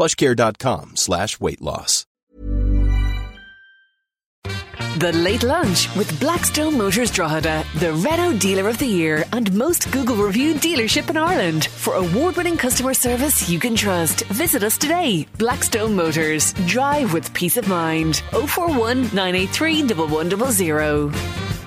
plushcare.com slash weight loss. The Late Lunch with Blackstone Motors Drogheda, the Renault Dealer of the Year and most Google reviewed dealership in Ireland. For award winning customer service you can trust, visit us today. Blackstone Motors. Drive with peace of mind. 041 983 1100.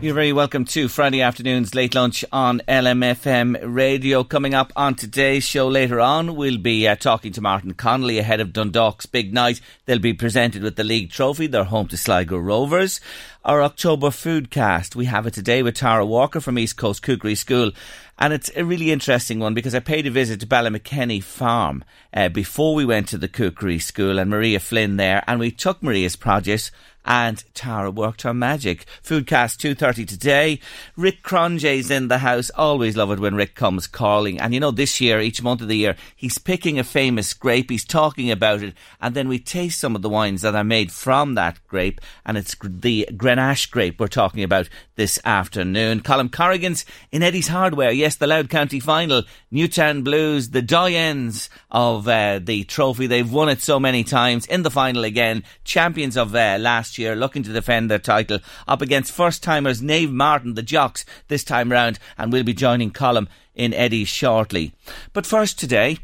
You're very welcome to Friday afternoon's late lunch on LMFM radio. Coming up on today's show later on, we'll be uh, talking to Martin Connolly ahead of Dundalk's big night. They'll be presented with the league trophy. They're home to Sligo Rovers. Our October foodcast, we have it today with Tara Walker from East Coast Cookery School. And it's a really interesting one because I paid a visit to Ballymakenny Farm uh, before we went to the cookery school and Maria Flynn there. And we took Maria's produce and Tara worked her magic. Foodcast 2.30 today. Rick Cronje's in the house. Always love it when Rick comes calling. And you know, this year, each month of the year, he's picking a famous grape. He's talking about it. And then we taste some of the wines that are made from that grape. And it's the Grenache grape we're talking about this afternoon. Colm Corrigan's in Eddie's Hardware. Yes, the Louth County final. Newtown Blues, the doyens of uh, the trophy. They've won it so many times in the final again. Champions of uh, last year, looking to defend their title up against first timers Naomh Martin, the Jocks, this time round. And we'll be joining Colm in Eddie's shortly. But first today,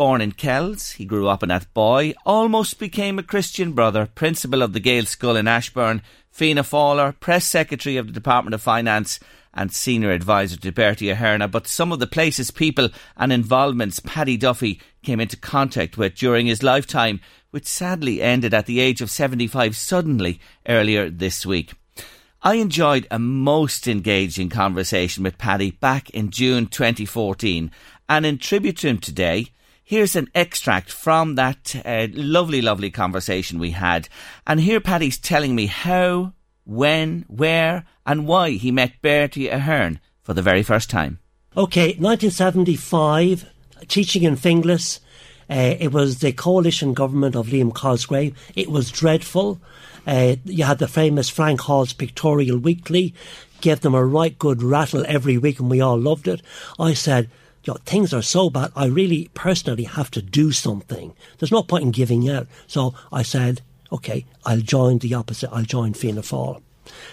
Born in Kells, he grew up in Athboy, almost became a Christian brother, principal of the Gaelscoil in Ashbourne, Fianna Fáiler, press secretary of the Department of Finance, and senior advisor to Bertie Ahern. But some of the places, people, and involvements Paddy Duffy came into contact with during his lifetime, which sadly ended at the age of 75 suddenly earlier this week. I enjoyed a most engaging conversation with Paddy back in June 2014, and in tribute to him today, Here's an extract from that uh, lovely, lovely conversation we had. And here Paddy's telling me how, when, where, and why he met Bertie Ahern for the very first time. Okay, 1975, teaching in Finglas. Uh, it was the coalition government of Liam Cosgrave. It was dreadful. Uh, you had the famous Frank Hall's Pictorial Weekly, gave them a right good rattle every week, and we all loved it. I said, you things are so bad, I really personally have to do something. There's no point in giving out. So I said, okay, I'll join the opposite, I'll join Fianna Fáil.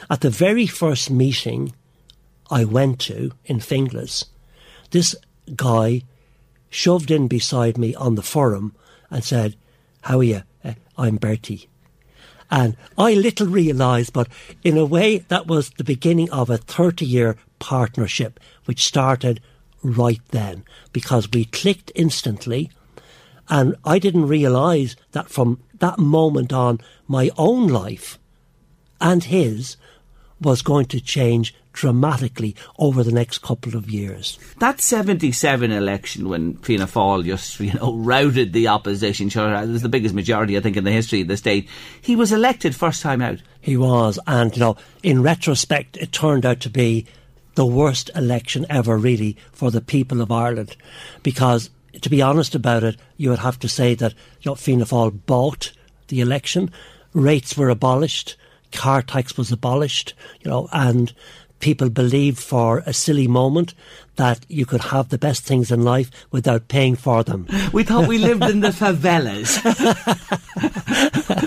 At the very first meeting I went to in Finglas, this guy shoved in beside me on the forum and said, How are you? Uh, I'm Bertie. And I little realised, but in a way, that was the beginning of a 30 year partnership which started right then because we clicked instantly. And I didn't realise that from that moment on, my own life and his was going to change dramatically over the next couple of years. That 77 election when Fianna Fáil just, you know, routed the opposition, sure, it was the biggest majority, I think, in the history of the state. He was elected first time out. He was, and, you know, in retrospect, it turned out to be the worst election ever, really, for the people of Ireland. Because, to be honest about it, you would have to say that you know, Fianna Fáil bought the election. Rates were abolished. Car tax was abolished, you know, and people believed for a silly moment that you could have the best things in life without paying for them. We thought we lived in the favelas.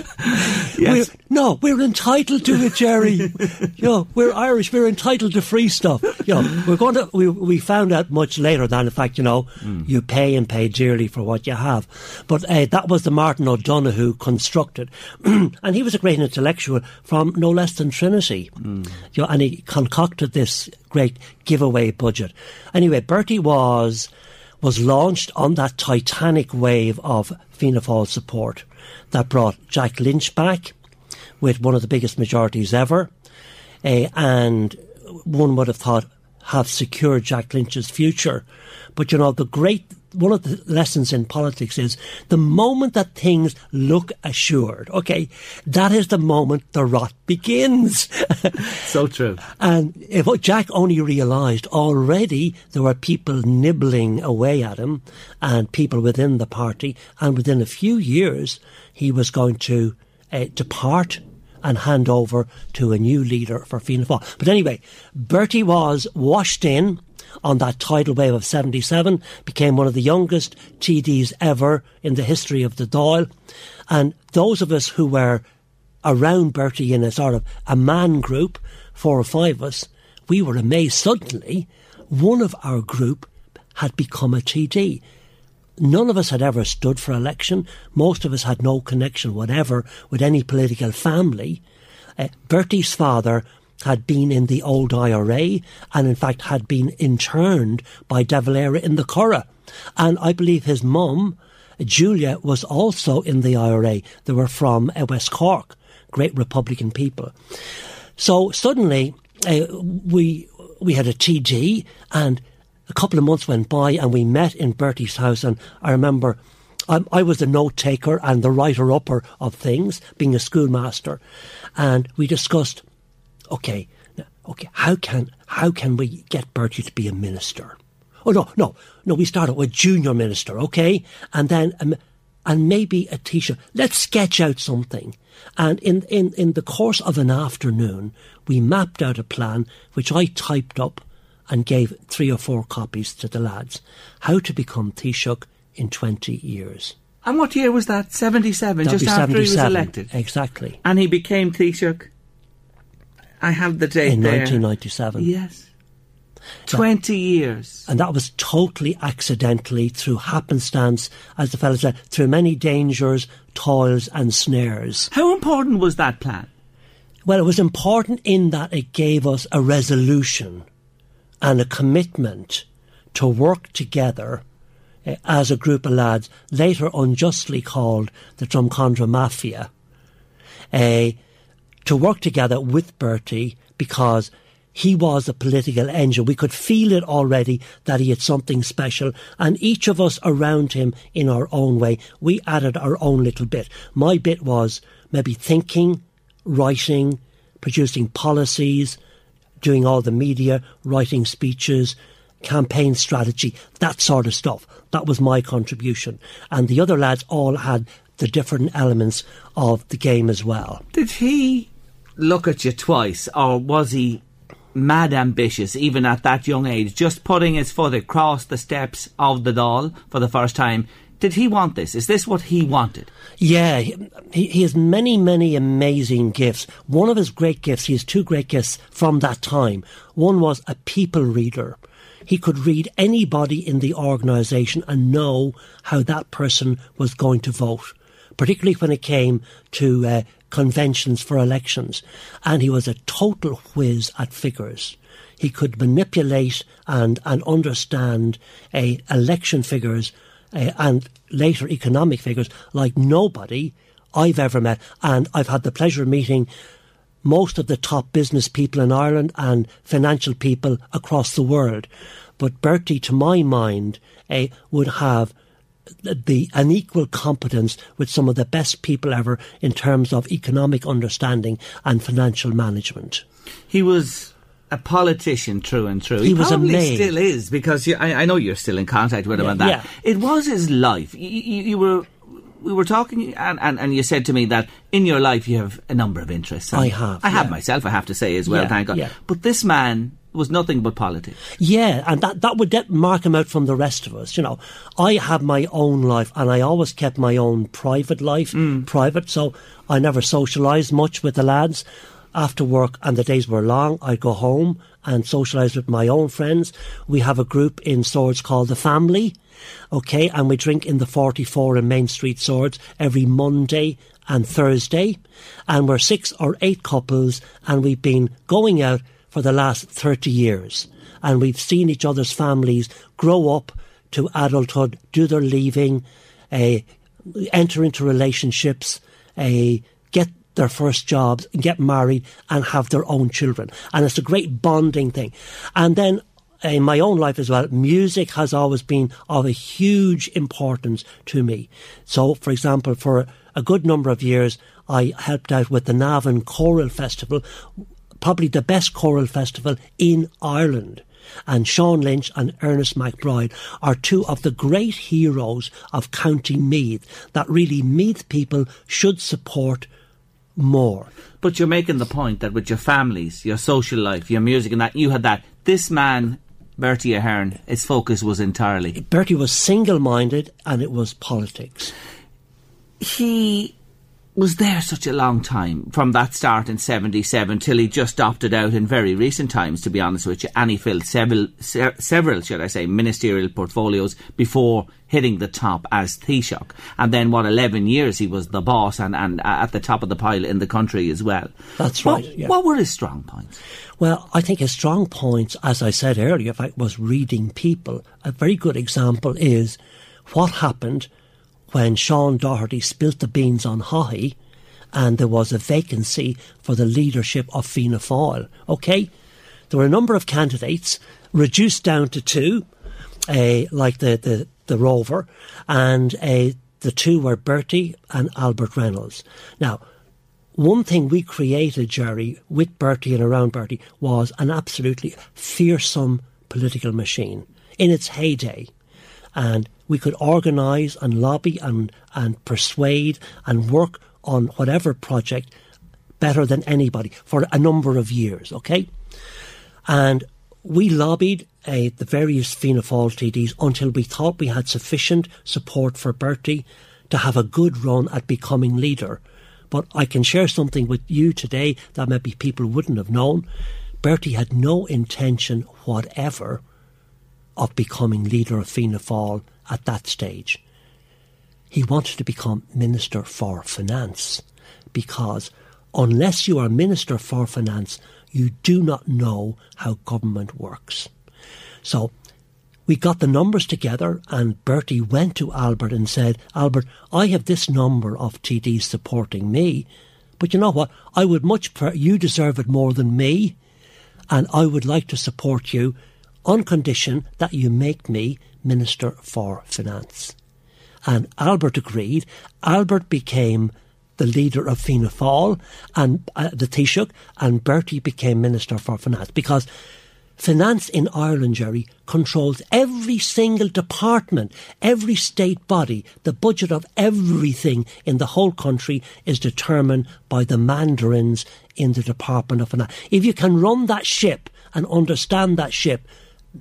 yes. We, no, we're entitled to it, Jerry. you know, we're Irish. We're entitled to free stuff. You know, we're going to. We, we found out much later than in fact, you know, mm. you pay and pay dearly for what you have. But uh, that was the Martin O'Donoghue constructed, and he was a great intellectual from no less than Trinity. Mm. You know, and he concocted this great giveaway budget. Anyway, Bertie was was launched on that titanic wave of Fianna Fáil support that brought Jack Lynch back with one of the biggest majorities ever, uh, and one would have thought have secured Jack Lynch's future. But you know, the great one of the lessons in politics is the moment that things look assured, okay, that is the moment the rot begins. so true. And if Jack only realised already there were people nibbling away at him and people within the party, and within a few years he was going to uh, depart and hand over to a new leader for Fianna Fáil. But anyway, Bertie was washed in on that tidal wave of 77, became one of the youngest TDs ever in the history of the Dáil. And those of us who were around Bertie in a sort of a man group, four or five of us, we were amazed suddenly one of our group had become a TD. None of us had ever stood for election. Most of us had no connection whatever with any political family. Uh, Bertie's father had been in the old IRA and in fact had been interned by De Valera in the Curragh. And I believe his mum, Julia, was also in the IRA. They were from uh, West Cork, great Republican people. So suddenly uh, we we had a TD and a couple of months went by and we met in Bertie's house and I remember I, I was the note taker and the writer upper of things, being a schoolmaster, and we discussed okay, okay, how can how can we get Bertie to be a minister? Oh no, no, no. We started with junior minister, okay, and then um, and maybe a teacher. Let's sketch out something. And in, in, in the course of an afternoon, we mapped out a plan which I typed up and gave three or four copies to the lads. How to become Taoiseach in 20 years. And what year was that? 77, just after 77, he was elected. Exactly. And he became Taoiseach I have the date in 1997. Yes. 20 years. And that was totally accidentally, through happenstance, as the fellow said, through many dangers, toils, and snares. How important was that plan? Well, it was important in that it gave us a resolution and a commitment to work together uh, as a group of lads, later unjustly called the Drumcondra Mafia. Uh, to work together with Bertie because he was a political engine. We could feel it already that he had something special, and each of us around him in our own way, we added our own little bit. My bit was maybe thinking, writing, producing policies, doing all the media, writing speeches, campaign strategy, that sort of stuff. That was my contribution. And the other lads all had the different elements of the game as well. Did he look at you twice, or was he mad ambitious even at that young age, just putting his foot across the steps of the Dáil for the first time? Did he want this? Is this what he wanted? Yeah, he, he has many, many amazing gifts. One of his great gifts, he has two great gifts from that time. One was a people reader. He could read anybody in the organisation and know how that person was going to vote particularly when it came to uh, conventions for elections. And he was a total whiz at figures. He could manipulate and, and understand uh, election figures uh, and later economic figures like nobody I've ever met. And I've had the pleasure of meeting most of the top business people in Ireland and financial people across the world. But Bertie, to my mind, uh, would have the an equal competence with some of the best people ever in terms of economic understanding and financial management. He was a politician through and through. He, he was probably a still is because you, I, I, know you're still in contact with him yeah, on that. Yeah. It was his life. You, you, you, were. We were talking, and, and, and you said to me that in your life you have a number of interests. I have. I yeah. have myself, I have to say as well, thank God. Yeah. But this man was nothing but politics. Yeah, and that, that would mark him out from the rest of us. You know, I have my own life and I always kept my own private life mm. private, so I never socialised much with the lads. After work and the days were long, I'd go home and socialise with my own friends. We have a group in Swords called The Family, okay, and we drink in the 44 in Main Street Swords every Monday and Thursday. And we're six or eight couples and we've been going out for the last 30 years. And we've seen each other's families grow up to adulthood, do their leaving, uh, enter into relationships, uh, get their first jobs, get married, and have their own children. And it's a great bonding thing. And then uh, in my own life as well, music has always been of a huge importance to me. So, for example, for a good number of years, I helped out with the Navan Choral Festival, probably the best choral festival in Ireland. And Sean Lynch and Ernest McBride are two of the great heroes of County Meath that really Meath people should support more. But you're making the point that with your families, your social life, your music, and that you had that. This man, Bertie Ahern, his focus was entirely. Bertie was single minded and it was politics. He was there such a long time from that start in 77 till he just opted out in very recent times to be honest with you? And he filled several se- several should I say ministerial portfolios before hitting the top as Taoiseach. And then what 11 years he was the boss and, and uh, at the top of the pile in the country as well. That's right what, yeah. what were his strong points? Well I think his strong points as I said earlier if I was reading people. A very good example is what happened when Sean Doherty spilt the beans on Haughey and there was a vacancy for the leadership of Fianna Fáil. Okay? There were a number of candidates reduced down to two, uh, like the, the, the Rover, and uh, the two were Bertie and Albert Reynolds. Now, one thing we created, Jerry, with Bertie and around Bertie, was an absolutely fearsome political machine in its heyday. And we could organise and lobby and, and persuade and work on whatever project better than anybody for a number of years, okay? And we lobbied uh, the various Fianna Fáil TDs until we thought we had sufficient support for Bertie to have a good run at becoming leader. But I can share something with you today that maybe people wouldn't have known. Bertie had no intention whatever of becoming leader of Fianna Fáil at that stage. He wanted to become Minister for Finance because unless you are Minister for Finance, you do not know how government works. So we got the numbers together and Bertie went to Albert and said, Albert, I have this number of TDs supporting me, but you know what? I would much you deserve it more than me, and I would like to support you on condition that you make me Minister for Finance. And Albert agreed. Albert became the leader of Fianna Fáil and uh, the Taoiseach, and Bertie became Minister for Finance because finance in Ireland, Jerry, controls every single department, every state body. The budget of everything in the whole country is determined by the mandarins in the Department of Finance. If you can run that ship and understand that ship,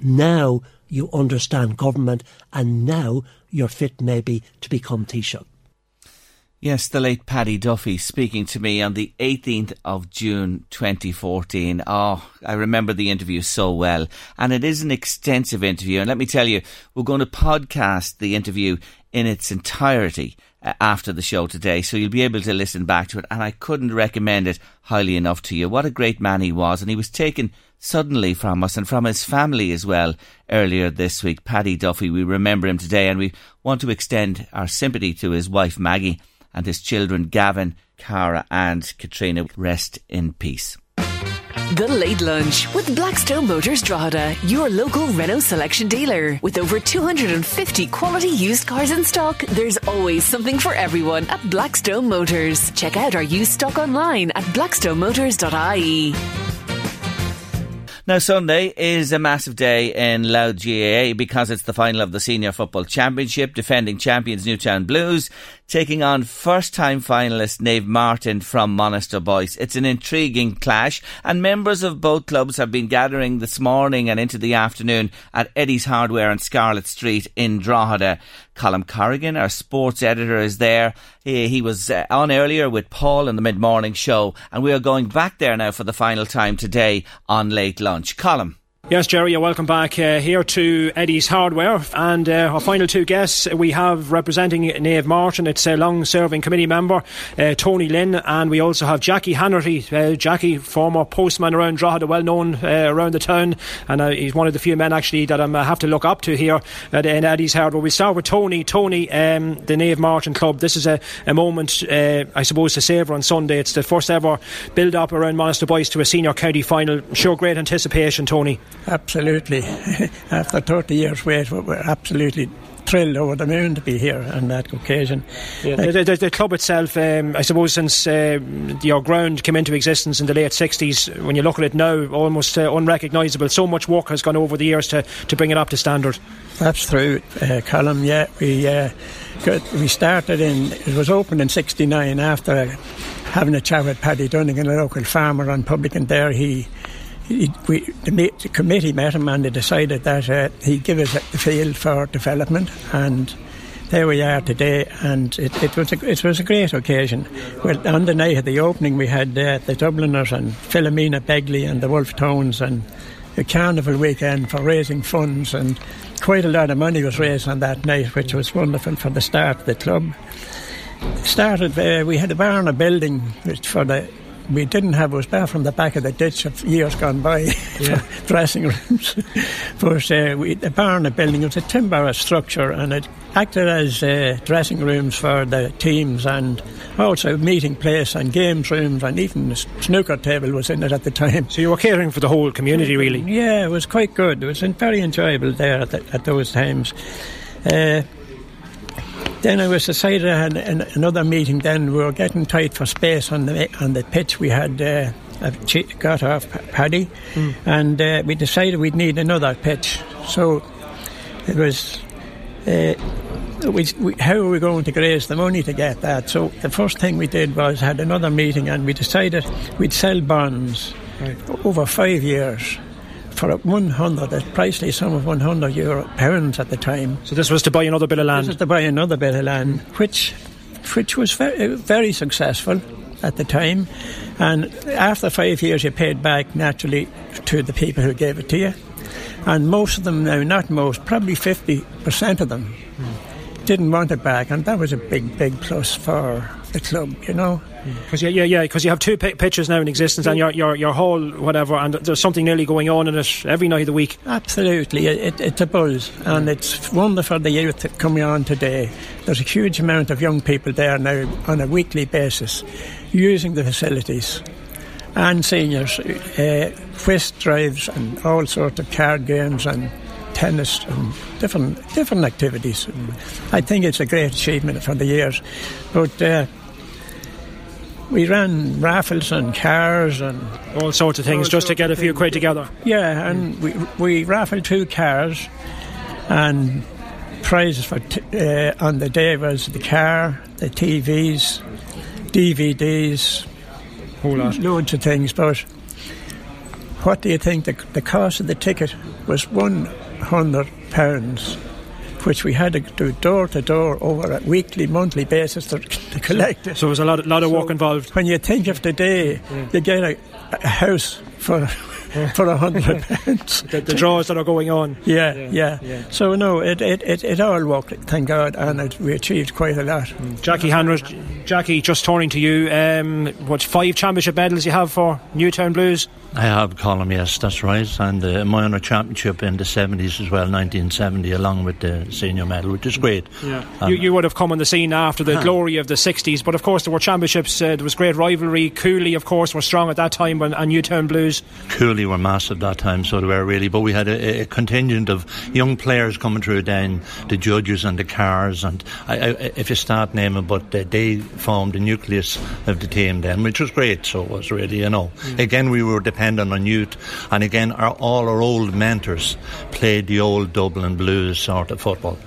now you understand government, and now you're fit maybe to become Taoiseach. Yes, the late Paddy Duffy speaking to me on the 18th of June 2014. Oh, I remember the interview so well. And it is an extensive interview. And let me tell you, we're going to podcast the interview in its entirety uh, after the show today. So you'll be able to listen back to it. And I couldn't recommend it highly enough to you. What a great man he was. And he was taken suddenly from us and from his family as well earlier this week. Paddy Duffy, we remember him today and we want to extend our sympathy to his wife Maggie and his children Gavin, Cara and Katrina. Rest in peace. The Late Lunch with Blackstone Motors Drogheda, your local Renault selection dealer. With over 250 quality used cars in stock, there's always something for everyone at Blackstone Motors. Check out our used stock online at blackstonemotors.ie. Now, Sunday is a massive day in Louth GAA because it's the final of the Senior Football Championship. Defending champions Newtown Blues taking on first time finalist Naomh Martin from Monasterboice. It's an intriguing clash, and members of both clubs have been gathering this morning and into the afternoon at Eddie's Hardware on Scarlet Street in Drogheda. Colm Corrigan, our sports editor, is there. He, he was uh, on earlier with Paul in the mid morning show, and we are going back there now for the final time today on late lunch. Colm. Yes, Jerry, welcome back uh, here to Eddie's Hardware. And uh, our final two guests we have representing Naomh Martin, it's a long serving committee member, uh, Tony Lynn, and we also have Jackie Hanratty. Uh, Jackie, former postman around Drogheda, well known uh, around the town, and uh, he's one of the few men actually that I have to look up to here at, in Eddie's Hardware. We start with Tony. Tony, um, the Naomh Martin Club. This is a, a moment, I suppose, to savour on Sunday. It's the first ever build up around Monasterboice to a senior county final. Sure, great anticipation, Tony. Absolutely. After 30 years' wait, we're absolutely thrilled over the moon to be here on that occasion. Yeah. The, the, the, club itself, um, I suppose, since uh, your ground came into existence in the late 60s, when you look at it now, almost uh, unrecognisable. So much work has gone over the years to, to bring it up to standard. That's true, uh, Colm. Yeah, we uh, got, we started in. It was opened in '69 after having a chat with Paddy Dunning, a local farmer and publican there. He we, the, the, committee met him and they decided that uh, he'd give us the field for development and there we are today, and it, it, was a, it was a great occasion. Well, on the night of the opening, we had uh, the Dubliners and Philomena Begley and the Wolfe Tones and a carnival weekend for raising funds, and quite a lot of money was raised on that night, which was wonderful for the start of the club. Started, uh, we had a barn, a building for the we didn't have was back from the back of the ditch of years gone by yeah. dressing rooms. but uh, we, the barn, the building, it was a timber structure and it acted as uh, dressing rooms for the teams and also meeting place and games rooms and even the snooker table was in it at the time. So you were catering for the whole community, really? Yeah, it was quite good. It was very enjoyable there at, the, at those times. Uh, then I was decided I had another meeting. Then we were getting tight for space on the on the pitch. We had uh, got off Paddy, mm. and uh, we decided we'd need another pitch. So it was. Uh, we, we, how are we going to raise the money to get that? So the first thing we did was had another meeting, and we decided we'd sell bonds right. over five years for 100, a priceless sum of 100 euro pounds at the time. So this was to buy another bit of land? This was to buy another bit of land, which, which was very, very successful at the time. And after five years, you paid back naturally to the people who gave it to you. And most of them now, not most, probably 50% of them mm. didn't want it back. And that was a big, big plus for the club, you know. Because yeah, yeah, yeah. Because you have two p- pitches now in existence, and your your your whole whatever, and there's something nearly going on in it every night of the week. Absolutely, it, it's a buzz, and it's wonderful the youth coming on today. There's a huge amount of young people there now on a weekly basis, using the facilities, and seniors, uh, whist drives, and all sorts of card games and tennis and different different activities. I think it's a great achievement for the years, but. Uh, we ran raffles and cars and all sorts of things just to get a few quid together. Yeah, and we we raffled two cars, and prizes for t- uh, on the day was the car, the TVs, DVDs, whole lot, loads of things. But what do you think the the cost of the ticket was one hundred pounds? Which we had to do door to door over a weekly, monthly basis to, to collect it. So there was a lot, lot of so work involved. When you think of the day, yeah. Mm. you get a, a house for for a hundred pounds. The, the, draws that are going on. Yeah, yeah. yeah. yeah. So no, it, it, it, it, all worked, thank God, and it, we achieved quite a lot. Mm. Jackie Hanratty, Jackie, just turning to you, um, what five championship medals you have for Newtown Blues? I have Colm, yes, that's right, and uh, my own championship in the seventies as well, nineteen seventy, along with the senior medal, which is great. Yeah, you, you, would have come on the scene after the huh. glory of the sixties, but of course there were championships. Uh, there was great rivalry. Cooley, of course, were strong at that time, and Newtown Blues. Cooley Cooley were massive that time, so they were really. But we had a, a contingent of young players coming through then, the judges and the cars, and I, I, if you start naming, but they, they, formed the nucleus of the team then, which was great. So it was really, you know. Mm. Again, we were dependent on youth, and again, our, all our old mentors played the old Dublin Blues sort of football.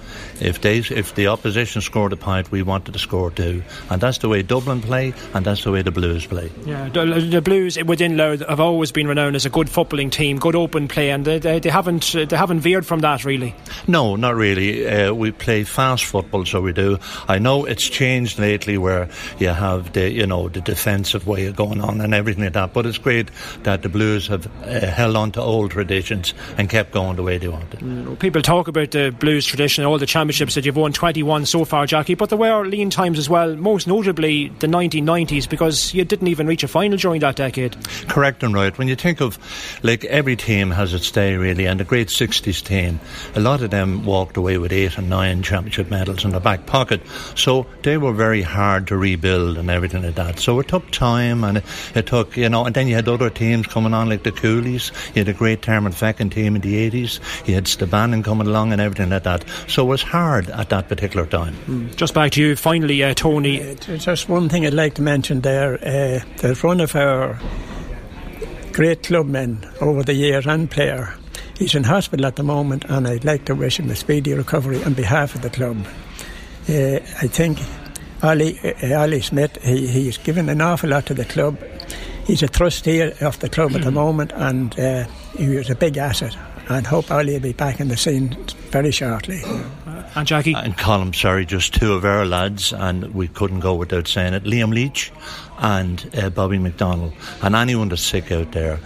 If they, if the opposition scored a point, we wanted to score two, and that's the way Dublin play, and that's the way the Blues play. Yeah, the, the Blues within Louth have always been renowned as a good footballing team, good open play, and they, they, they haven't they haven't veered from that really. No, not really. Uh, we play fast football, so we do. I know it's changed lately, where you have the you know the defensive way of going on and everything like that. But it's great that the Blues have uh, held on to old traditions and kept going the way they wanted. Mm, people talk about the Blues tradition, all the championships that you've won, 21 so far, Jackie, but there were lean times as well, most notably the 1990s, because you didn't even reach a final during that decade. Correct and right. When you think of, like, every team has its day, really, and the great 60s team, a lot of them walked away with eight and nine championship medals in their back pocket, so they were very hard to rebuild and everything like that. So it took time, and it, it took, you know, and then you had other teams coming on, like the Coolies, you had a great Termonfeckin team in the 80s, you had Stabannon coming along and everything like that. So it was hard at that particular time. Mm. Just back to you finally, uh, Tony. Uh, just one thing I'd like to mention there. Uh, there's one of our great clubmen over the years and player. He's in hospital at the moment, and I'd like to wish him a speedy recovery on behalf of the club. Uh, I think Ali, uh, Ali Smith, he, he's given an awful lot to the club. He's a trustee of the club at the moment, and uh, he was a big asset. And hope Ali will be back in the scene very shortly. And Jackie? And Colm, sorry, just two of our lads, and we couldn't go without saying it. Liam Leach and uh, Bobby McDonald. And anyone that's sick out there,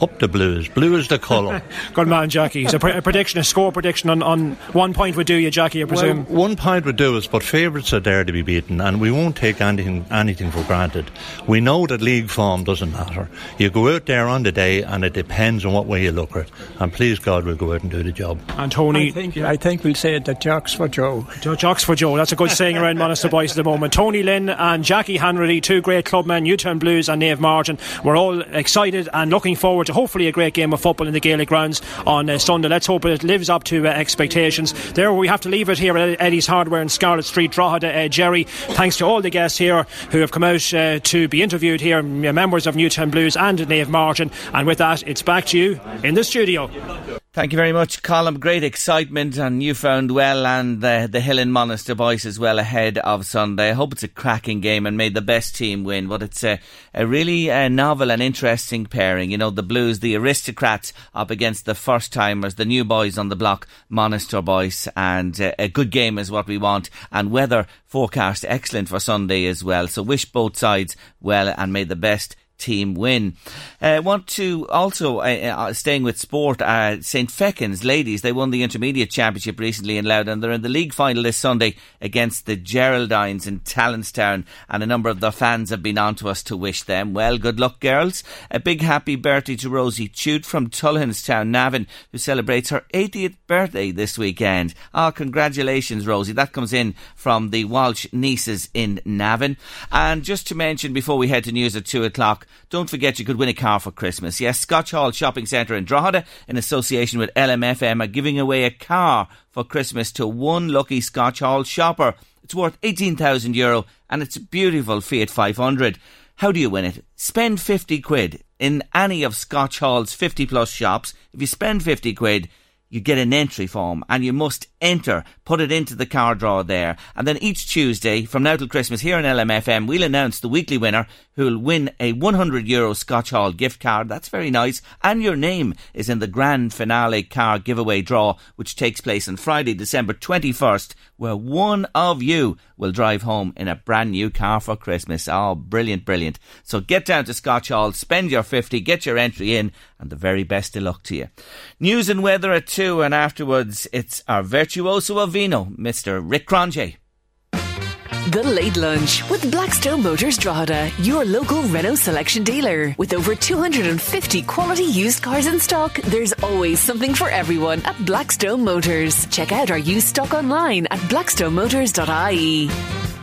up the Blues. Blue is the colour. Good man, Jackie. So a prediction, a score prediction on, on one point would do you, Jackie, I presume? Well, one point would do us, but favourites are there to be beaten, and we won't take anything, anything for granted. We know that league form doesn't matter. You go out there on the day, and it depends on what way you look at it. And please God, we'll go out and do the job. And Tony? I think, I think we'll say it that jocks for Joe. Jocks for Joe. That's a good saying around Monasterboice at the moment. Tony Lynn and Jackie Hanratty, two great clubmen, Newtown Blues and Naomh Máirtín. We're all excited and looking forward hopefully a great game of football in the Gaelic grounds on uh, Sunday. Let's hope it lives up to uh, expectations. There we have to leave it here at Eddie's Hardware in Scarlet Street, Drogheda. Uh, Jerry, thanks to all the guests here who have come out uh, to be interviewed here, members of Newtown Blues and Naomh Martin. And with that, it's back to you in the studio. Thank you very much, Colm. Great excitement and Newfoundwell and the, the Hill and Monasterboice as well ahead of Sunday. I hope it's a cracking game and made the best team win. But it's a, a really uh, novel and interesting pairing. You know, the Blues, the aristocrats up against the first timers, the new boys on the block, Monasterboice. And uh, a good game is what we want. And weather forecast excellent for Sunday as well. So wish both sides well and made the best team win. I uh, want to also, uh, uh, staying with sport, uh, St. Feckin's ladies, they won the intermediate championship recently in Loudon. they're in the league final this Sunday against the Geraldines in Tallanstown and a number of their fans have been on to us to wish them well. Good luck, girls. A big happy birthday to Rosie Chute from Tullinstown, Navan, who celebrates her 80th birthday this weekend. Ah, congratulations, Rosie. That comes in from the Walsh nieces in Navan. And just to mention before we head to news at two o'clock, don't forget you could win a car for Christmas. Yes, Scotch Hall Shopping Centre in Drogheda, in association with LMFM, are giving away a car for Christmas to one lucky Scotch Hall shopper. It's worth 18,000 euro and it's a beautiful Fiat 500. How do you win it? Spend 50 quid in any of Scotch Hall's 50 plus shops. If you spend 50 quid, you get an entry form and you must enter, put it into the card draw there. And then each Tuesday from now till Christmas here in LMFM, we'll announce the weekly winner who'll win a 100 euro Scotch Hall gift card. That's very nice. And your name is in the grand finale car giveaway draw, which takes place on Friday, December 21st, where one of you will drive home in a brand new car for Christmas. Oh, brilliant, brilliant. So get down to Scotch Hall, spend your 50, get your entry in, and the very best of luck to you. News and weather at 2, and afterwards it's our virtuoso of vino, Mr. Rick Cronje. The Late Lunch with Blackstone Motors Drogheda, your local Renault selection dealer. With over 250 quality used cars in stock, there's always something for everyone at Blackstone Motors. Check out our used stock online at blackstonemotors.ie.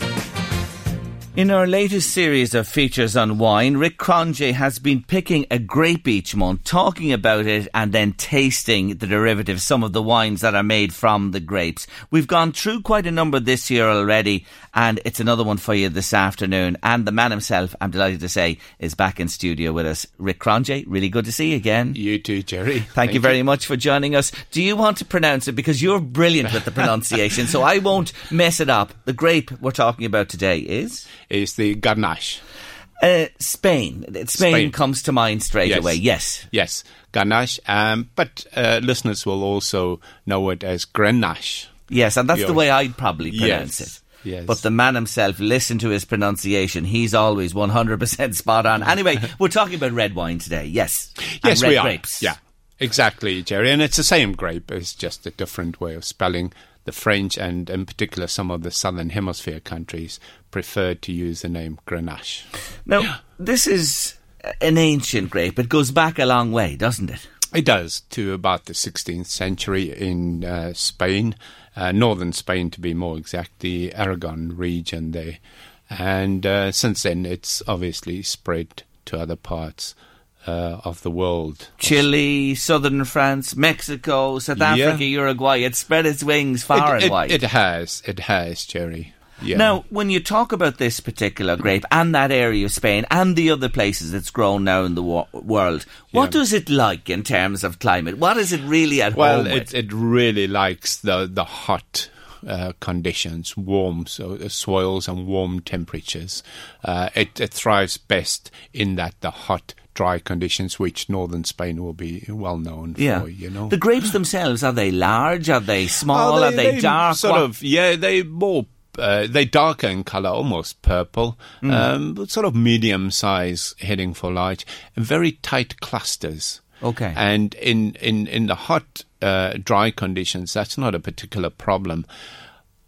In our latest series of features on wine, Rick Cronje has been picking a grape each month, talking about it and then tasting the derivatives, some of the wines that are made from the grapes. We've gone through quite a number this year already, and it's another one for you this afternoon. And the man himself, I'm delighted to say, is back in studio with us. Rick Cronje, really good to see you again. You too, Jerry. Thank, Thank you very much for joining us. Do you want to pronounce it? Because you're brilliant with the pronunciation, so I won't mess it up. The grape we're talking about today is? Is the Grenache. Uh, Spain. Spain. Spain. comes to mind straight yes. away. Yes. Yes, Grenache. Um, but uh, listeners will also know it as Grenache. Yes, and that's the way I'd probably pronounce yes. it. Yes. But the man himself, listen to his pronunciation. He's always 100% spot on. Anyway, we're talking about red wine today. Yes. Yes, we are. grapes. Yeah, exactly, Jerry. And it's the same grape. It's just a different way of spelling the French and in particular some of the southern hemisphere countries preferred to use the name Grenache. Now, this is an ancient grape. It goes back a long way, doesn't it? It does, to about the 16th century in uh, Spain, uh, northern Spain to be more exact, the Aragon region there. And uh, since then, it's obviously spread to other parts uh, of the world. Chile, southern France, Mexico, South Africa, yeah. Uruguay. It spread its wings far it, and wide. It has, it has, Jerry. Yeah. Now, when you talk about this particular grape and that area of Spain and the other places it's grown now in the wo- world, what yeah. does it like in terms of climate? What is it really at well, home Well, it, it really likes the, the hot uh, conditions, warm so, uh, soils and warm temperatures. Uh, it, it, thrives best in that the hot dry conditions, which northern Spain will be well known yeah. for. You know, the grapes themselves are they large? Are they small? Oh, they, are they, they dark? Sort what? of. Yeah, they more uh, they darker in color, almost purple, mm. um, sort of medium size, heading for large, very tight clusters. Okay. And in, in, in the hot, uh, dry conditions, that's not a particular problem.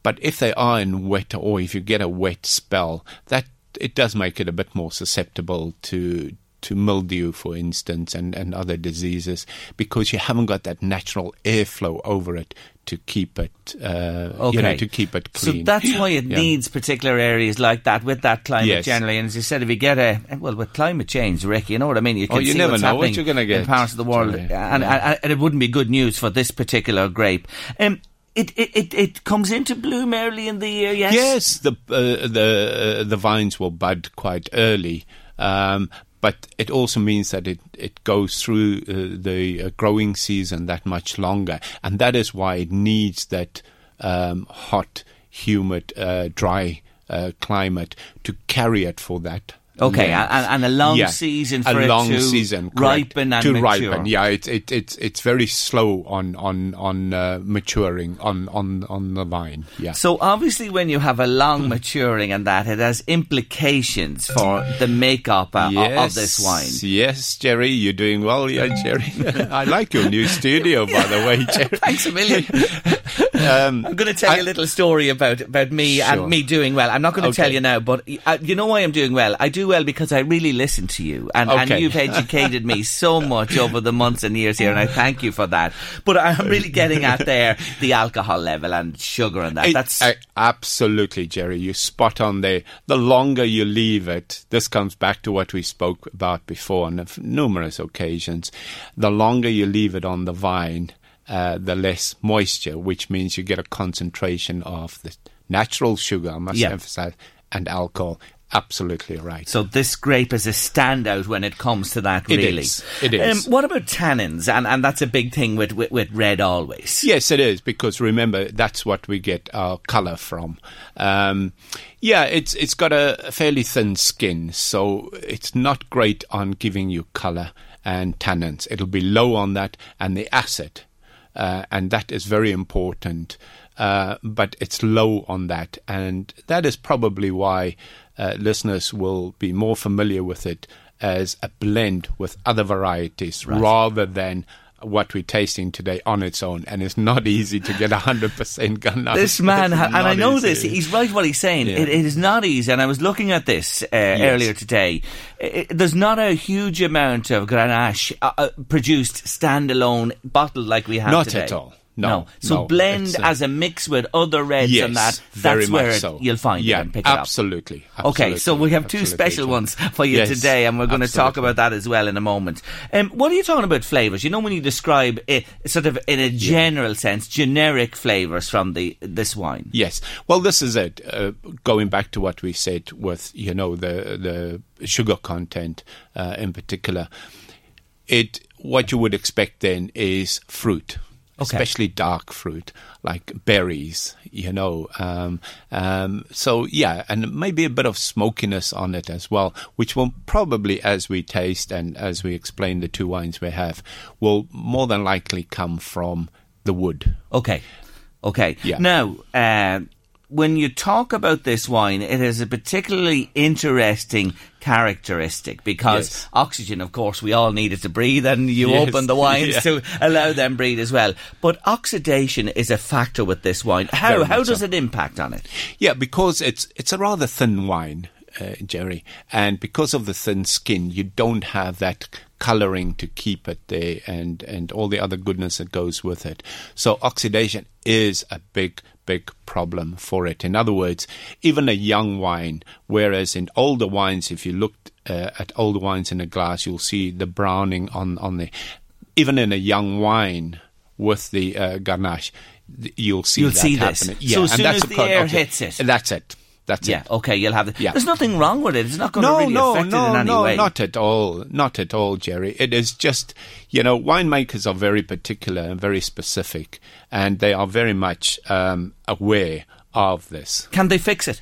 But if they are in wet, or if you get a wet spell, that it does make it a bit more susceptible to to mildew, for instance, and, and other diseases, because you haven't got that natural airflow over it to keep it, uh, okay. you know, to keep it clean. So that's why it yeah. needs particular areas like that with that climate yes. generally. And as you said, if you get a well with climate change, Ricky, you know what I mean. You can oh, you see never know what you're going to get in parts of the world, and, yeah. and, it wouldn't be good news for this particular grape. Um, it, it, it, it comes into bloom early in the year, yes. Yes, the uh, the uh, the vines will bud quite early, um, but it also means that it, it goes through uh, the uh, growing season that much longer. And that is why it needs that um, hot, humid, uh, dry uh, climate to carry it for that Okay, and, and, a long yeah, season for a long to season, ripen and to mature. ripen. Yeah, it's it, it's it's very slow on on on uh, maturing on on on the vine. Yeah. So obviously, when you have a long maturing and that, it has implications for the makeup uh, yes, of this wine. Yes, Jerry, you're doing well, yeah, Jerry. I like your new studio, by the way, Jerry. Thanks a million. Um, I'm going to tell I, you a little story about about me sure. and me doing well. I'm not going to okay. tell you now, but uh, you know why I'm doing well. I do well because I really listen to you, and, okay. and you've educated me so much over the months and years here, and I thank you for that. But I'm really getting at there the alcohol level and sugar and that. It, That's uh, absolutely, Jerry. You spot on there. The longer you leave it, this comes back to what we spoke about before on numerous occasions. The longer you leave it on the vine uh, the less moisture, which means you get a concentration of the natural sugar, I must emphasize, and alcohol. Absolutely right. So this grape is a standout when it comes to that, really. It is. It is. Um, what about tannins? And, and that's a big thing with, with, with, red always. Yes, it is, because remember, that's what we get our colour from. Um, yeah, it's it's got a fairly thin skin, so it's not great on giving you colour and tannins. It'll be low on that, and the acid uh, and that is very important. Uh, but it's low on that, and that is probably why uh, listeners will be more familiar with it as a blend with other varieties right. rather than what we're tasting today on its own, and it's not easy to get 100% gun This man, ha- and I know easy. this, he's right what he's saying. Yeah. It, it is not easy, and I was looking at this uh, yes. earlier today. It, there's not a huge amount of Grenache uh, uh, produced standalone bottled like we have not today. at all. No. So no. blend It's, uh, as a mix with other reds yes, and that. That's where so. you'll find yeah, it and pick it up. absolutely, Okay, so we have two special ones for you Yes, today, and we're going to talk about that as well in a moment. Um, what are you talking about flavours? You know, when you describe it, sort of in a general sense, generic flavours from the this wine. Yes. Well, this is it. Uh, going back to what we said with, you know, the the sugar content uh, in particular, it what you would expect then is fruit. Okay. Especially dark fruit like berries, you know. Um, um, so yeah, and maybe a bit of smokiness on it as well, which will probably, as we taste and as we explain the two wines we have, will more than likely come from the wood. Okay. Okay. Yeah. Now, uh, when you talk about this wine, it has a particularly interesting characteristic because Yes. oxygen, of course, we all need it to breathe, and you Yes. open the wines Yeah. to allow them breathe as well. But oxidation is a factor with this wine. How Very how does so. it impact on it? Yeah, because it's it's a rather thin wine, uh, Jerry, and because of the thin skin, you don't have that coloring to keep it there, and and all the other goodness that goes with it. So oxidation is a big big problem for it. In other words, even a young wine, whereas in older wines, if you looked uh, at older wines in a glass, you'll see the browning on on the even in a young wine with the uh, Garnacha, you'll see You'll that see this. happening. So as and soon that's as a the air okay. hits it. That's it. That's Yeah, it. okay, you'll have the. Yeah. There's nothing wrong with it. It's not going No, to really no, affect no, it in any no, way. not at all. Not at all, Jerry. It is just, you know, winemakers are very particular and very specific, and they are very much um, aware of this. Can they fix it?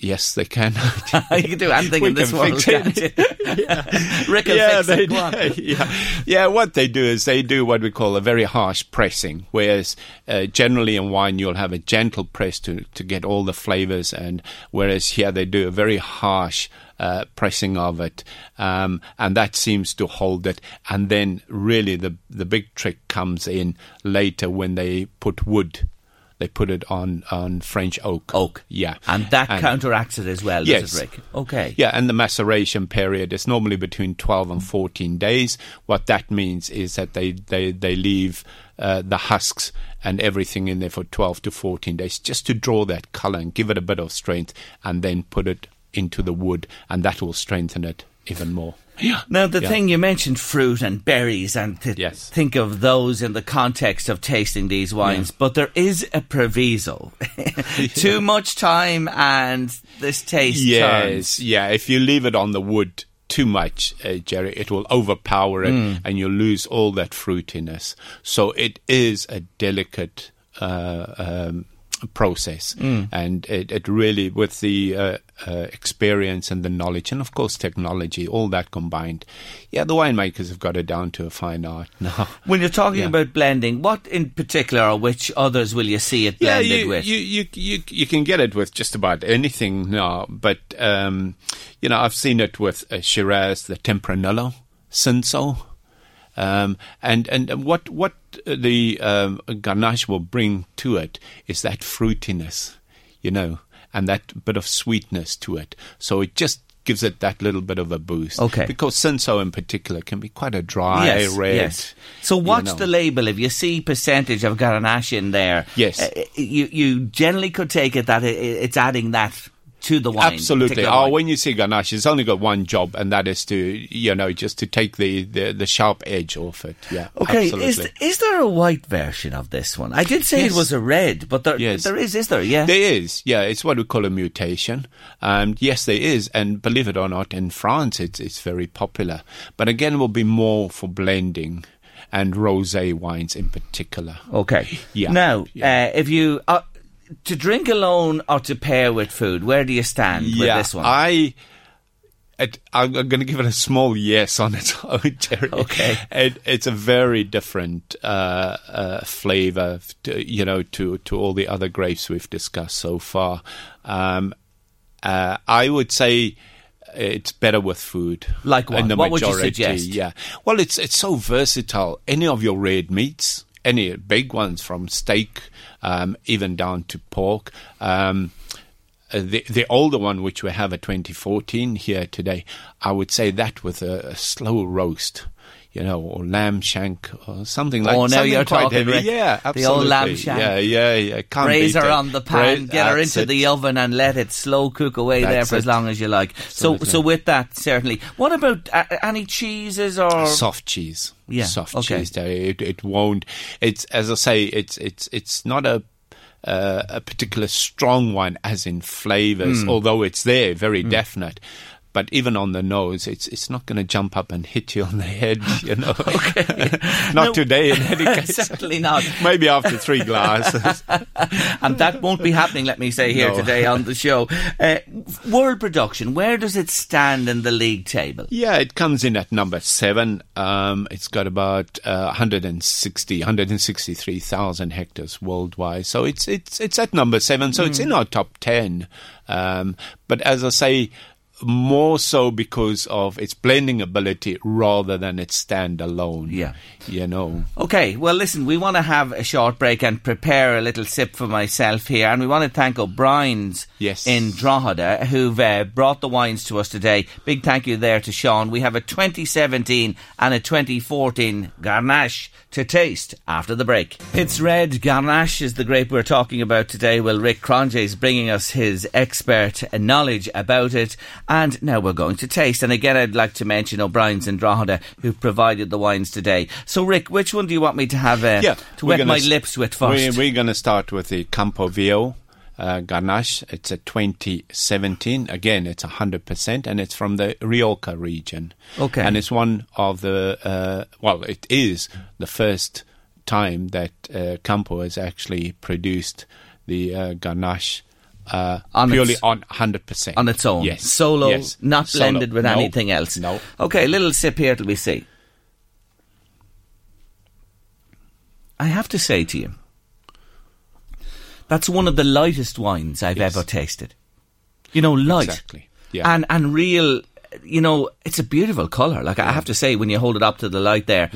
Yes, they can. you can do anything We in this world, can't? Rick yeah, they it. Go on. do. yeah, yeah. What they do is they do what we call a very harsh pressing, whereas uh, generally in wine you'll have a gentle press to to get all the flavors, and whereas here they do a very harsh. Uh, pressing of it, um, and that seems to hold it. And then, really, the the big trick comes in later when they put wood. They put it on on French oak. Oak. yeah, And that counteracts it as well, Yes. it? Okay. Yeah, and the maceration period is normally between 12 and 14 days. What that means is that they, they, they leave uh, the husks and everything in there for 12 to 14 days just to draw that color and give it a bit of strength and then put it into the wood and that will strengthen it even more. Yeah. Now, the Yeah. thing you mentioned fruit and berries, and to Yes. think of those in the context of tasting these wines, but there is a proviso. Too much time and this taste Yes, turns. yeah. If you leave it on the wood too much, uh, Jerry, it will overpower it, Mm. and you'll lose all that fruitiness. So it is a delicate uh, um, process, Mm. and it, it really, with the uh, uh, experience and the knowledge, and of course technology, all that combined, yeah, the winemakers have got it down to a fine art now. When you're talking Yeah. about blending, what in particular or which others will you see it blended yeah, you, with? You, you you you can get it with just about anything now, but um, you know I've seen it with uh, Shiraz, the Tempranillo, Cinsault, um, and and what what the um, Ganache will bring to it is that fruitiness, you know, and that bit of sweetness to it. So it just gives it that little bit of a boost. Okay. because Cinsault in particular can be quite a dry yes, red. yes. So you watch know. the label. If you see percentage of Garnacha in there, Yes. uh, you you generally could take it that it, it's adding that to the wine. Absolutely. Oh, wine. when you see ganache, it's only got one job, and that is to, you know, just to take the, the, the sharp edge off it. Yeah. Okay, Absolutely. is th- is there a white version of this one? I did say Yes. it was a red, but there Yes. there is, is there? Yeah. There is, yeah. It's what we call a mutation. Um, yes, there is, and believe it or not, in France it's it's very popular. But again, it will be more for blending and rosé wines in particular. okay. Yeah. Now, Yeah. Uh, if you uh, to drink alone or to pair with food, where do you stand with this one? I. It, I'm, I'm going to give it a small yes on its own, Jerry. Okay. It, it's a very different uh, uh, flavor, to, you know, to to all the other grapes we've discussed so far. Um, uh, I would say it's better with food. Like what? In the What would you majority, suggest? Yeah. Well, it's it's so versatile. Any of your red meats, any big ones from steak, um, even down to pork. Um, uh, the the older one, which we have at 2014 here today, I would say that with a, a slow roast. You know, or lamb shank or something like. Oh, now you're talking, heavy. Rick. Yeah, The old lamb shank. Yeah, yeah, yeah. Can't Braise her on the pan, Braise- get her into it. the oven, and let it slow cook away there That's for as long as you like. So, Absolutely. so with that, certainly. What about uh, any cheeses or soft cheese. Yeah, soft okay. cheese. There, it it won't. It's as I say. It's it's it's not a. Uh, a particular strong one, as in flavors, Hmm. although it's there, very definite. But even on the nose, it's it's not going to jump up and hit you on the head, you know. not No. today, in any case. Certainly not. Maybe after three glasses. and that won't be happening, let me say here No. today on the show. Uh, world production, where does it stand in the league table? Yeah, it comes in at number seven. Um, it's got about uh, 160, 163,000 hectares worldwide. So it's it's it's at number seven. So it's in our top ten. Um, but as I say, more so because of its blending ability rather than its standalone. Yeah. you know. Okay, well, listen, we want to have a short break and prepare a little sip for myself here. And we want to thank O'Brien's Yes. in Drogheda who've uh, brought the wines to us today. Big thank you there to Sean. We have a 2017 and a 2014 Garnacha to taste after the break. It's red. Garnacha is the grape we're talking about today. Well, Rick Cronje is bringing us his expert knowledge about it. And now we're going to taste. And again, I'd like to mention O'Brien's and Drogheda who provided the wines today. So, Rick, which one do you want me to have uh, Yeah, to we're wet my s- lips with first? We, we're going to start with the Campo Viejo uh, Garnacha. It's a 2017. Again, it's 100%, and it's from the Rioja region. Okay. And it's one of the, uh, well, it is the first time that uh, Campo has actually produced the uh, Garnacha. Uh, On purely its- on 100%. on its own. Yes. Solo, Yes. not Solo. blended with No. anything else. No. Okay, a little sip here till we see. I have to say to you, that's one of the lightest wines I've Yes. ever tasted. You know, light. Exactly. Yeah. And and real you know, it's a beautiful colour. Like I have to say when you hold it up to the light there.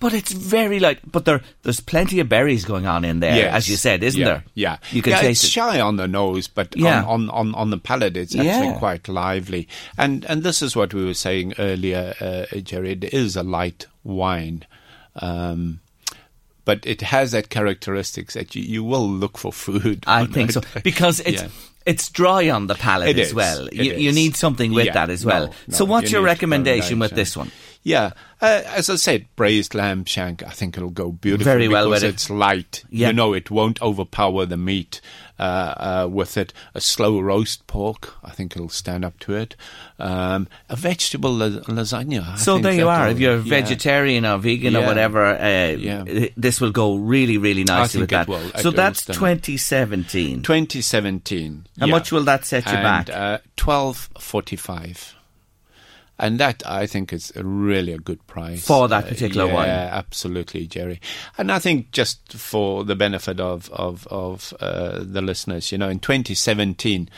But it's very light but there there's plenty of berries going on in there, Yes. as you said, isn't yeah. there? Yeah, You can yeah, taste it's it. shy on the nose, but Yeah. on, on, on, on the palate, it's Yeah. actually quite lively. And and this is what we were saying earlier, uh, Jerry. It is a light wine. Um, but it has that characteristics that you, you will look for food. I think it. so because it's Yeah. it's dry on the palate It as is. well. You, you need something with Yeah. that as well. No, so, what's you your recommendation with this one? Yeah, uh, as I said, braised lamb shank. I think it'll go beautifully Very well because with it. it's light. Yeah. You know, it won't overpower the meat. Uh, uh, with it, a slow roast pork. I think it'll stand up to it. Um, a vegetable la- lasagna. I so there you are. If you're yeah. vegetarian or vegan or whatever, uh, Yeah. this will go really, really nicely with think it that. will. So that's 2017. 2017. How yeah. much will that set you and, back? Uh, Twelve forty-five. And that I think is a really a good price For that particular one. yeah, absolutely, Jerry. And I think just for the benefit of of of uh, the listeners, you know, in 2017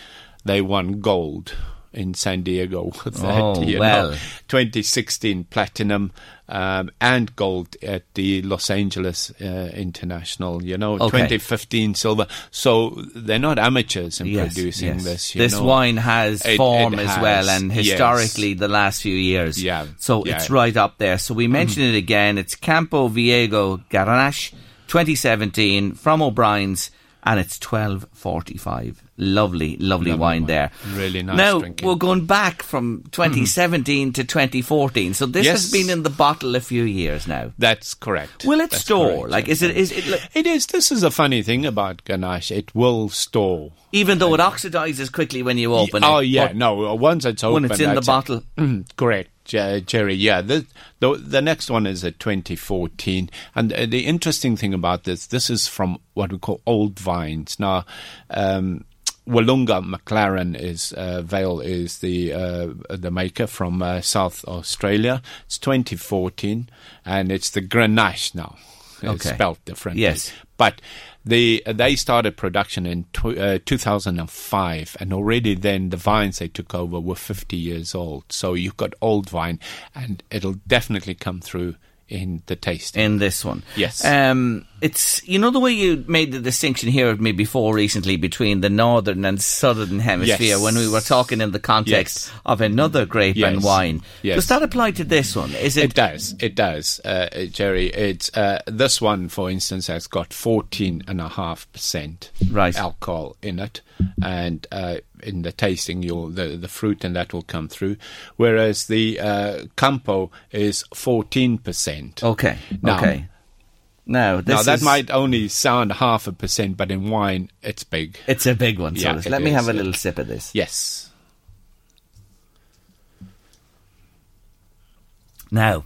they won gold in San Diego with that. Oh, well. know. 2016 platinum um, and gold at the Los Angeles uh, International. You know, Okay. 2015 silver. So they're not amateurs in Yes, producing yes. this. This know. wine has It- form it as has, well, and yes. historically, the last few years. Yeah, So yeah. it's right up there. So we mention it again. It's Campo Viejo Garnacha 2017 from O'Brien's, and it's 12.45. Lovely, lovely, wine, wine. there. Really nice Now drinking. we're going back from 2017 to 2014. So this has been in the bottle a few years now. That's correct. Will it That's store? correct, Like, is it is it like, It is. This is a funny thing about Ganache. It will store. even though it oxidizes quickly when you open it? oh yeah, but no. Once it's open, when it's in the bottle. Mm, correct, Jer- Jerry. Yeah, the, the the next one is a 2014, and uh, the interesting thing about this, this is from what we call old vines. Now, um, Willunga McLaren is uh, Vale is the uh, the maker from uh, South Australia. It's 2014, and it's the Grenache now. It's spelled differently. Yes. But they they started production in tw- uh, 2005, and already then the vines they took over were 50 years old. So you've got old vine, and it'll definitely come through in the taste in this one. Yes. Um, it's you know the way you made the distinction here with me before recently between the northern and southern hemisphere Yes. when we were talking in the context Yes. of another grape and wine. Yes. Does that apply to this one? Is It it? does. It does, uh, Jerry. It's uh, this one, for instance, has got fourteen and a half percent alcohol in it, and uh, in the tasting, you'll the the fruit and that will come through. Whereas the uh, Campo is fourteen percent. Okay. Now- okay. Now, this Now that is- might only sound half a percent, but in wine, it's big. It's a big one. So Yeah, let me is, have a little sip of this. Yes. Now,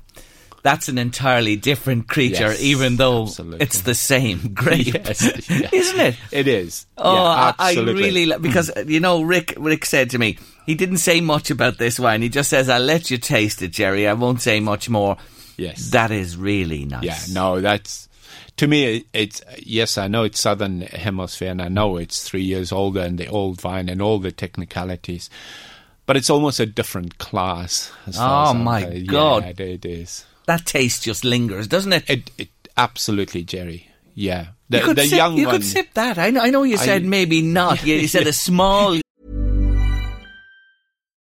that's an entirely different creature, Yes, even though absolutely. it's the same grape, Yes, yes. isn't it? It is. Oh, yeah, I, I absolutely. really li- hmm. because you know Rick. Rick said to me he didn't say much about this wine. He just says, "I'll let you taste it, Jerry. I won't say much more." Yes. That is really nice. Yeah, no, that's to me. It's yes, I know it's southern hemisphere, and I know it's three years older and the old vine and all the technicalities, but it's almost a different class. As far Oh, my concerned. God. yeah, it is. That taste just lingers, doesn't it? It, it absolutely, Jerry. Yeah, the, you could the sip, young you one. could sip that. I know. I know you I- said maybe not. You, you said a small.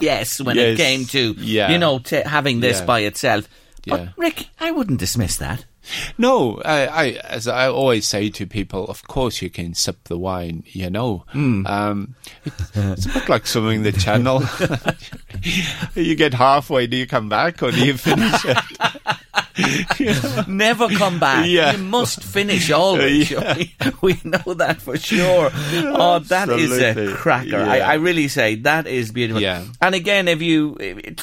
Yes, when it came to Yeah. you know t- having this Yeah. by itself. But Yeah. Rick, I wouldn't dismiss that. No, I, I, as I always say to people, of course you can sip the wine, you know. Hmm. Um, it's a bit like swimming the channel. you get halfway, do you come back or do you finish it? Never come back. Yeah. You must finish always. Yeah. We know that for sure. Oh, that is Absolutely. a cracker. I. I really say that is beautiful. Yeah. And again, if you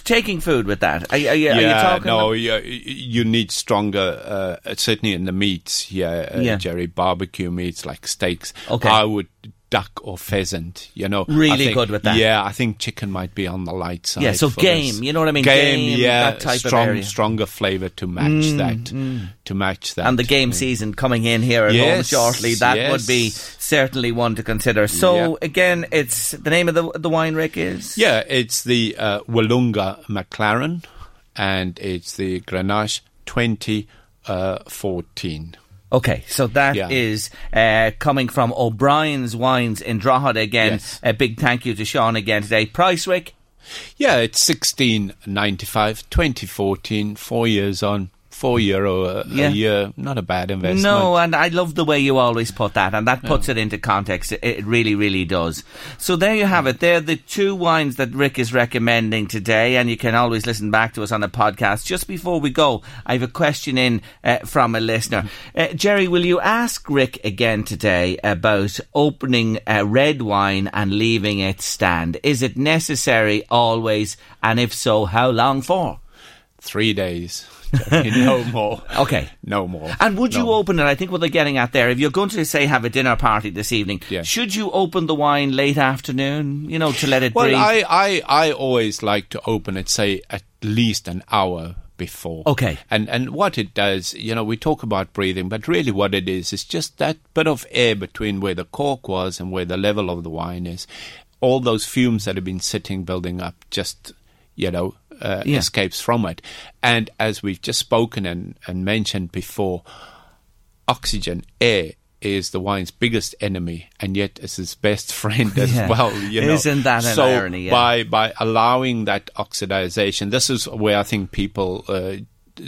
taking food with that, are, you- are, are you talking? no, you, you need stronger, uh, certainly in the meats, yeah, uh, Yeah. Jerry, barbecue meats like steaks. Okay. I would duck or pheasant, you know. Really think- good with that. Yeah, I think chicken might be on the light side. Yeah, so game, this. you know what I mean? Game, Game, yeah, that type of area. Mm, stronger flavour to match that, to match that. and the game Yeah. season coming in here at home shortly, that yes. would be certainly one to consider. So Yeah. again, it's the name of the the wine, Rick, is Yeah, it's the uh, Willunga McLaren, and it's the Grenache 2014. Okay, so that is Yeah. uh, coming from O'Brien's Wines in Drogheda again. Yes. A big thank you to Sean again today. Price, Rick? Yeah, it's sixteen ninety five, 2014, four years on, four euro a, Yeah. a year. Not a bad investment. No, and I love the way you always put that, and that puts it into context. It, it really, really does. So there you have it. They're the two wines that Rick is recommending today, and you can always listen back to us on the podcast. Just before we go, I have a question in uh, from a listener. Uh, Jerry, will you ask Rick again today about opening a red wine and leaving it stand? Is it necessary always, and if so, how long for? Three days. no more. Okay. No more. And would you open it? I think what they're getting at there, if you're going to say have a dinner party this evening, should you open the wine late afternoon? You know, to let it Well, breathe. I, I, I always like to open it, say, at least an hour before. Okay. And and what it does, you know, we talk about breathing, but really what it is is just that bit of air between where the cork was and where the level of the wine is. All those fumes that have been sitting, building up, just you know, uh, Yeah. escapes from it. And as we've just spoken and, and mentioned before, oxygen, air, is the wine's biggest enemy, and yet is his best friend as Yeah. well. You know, Isn't that an so irony, yeah. by by allowing that oxidization, this is where I think people. Uh,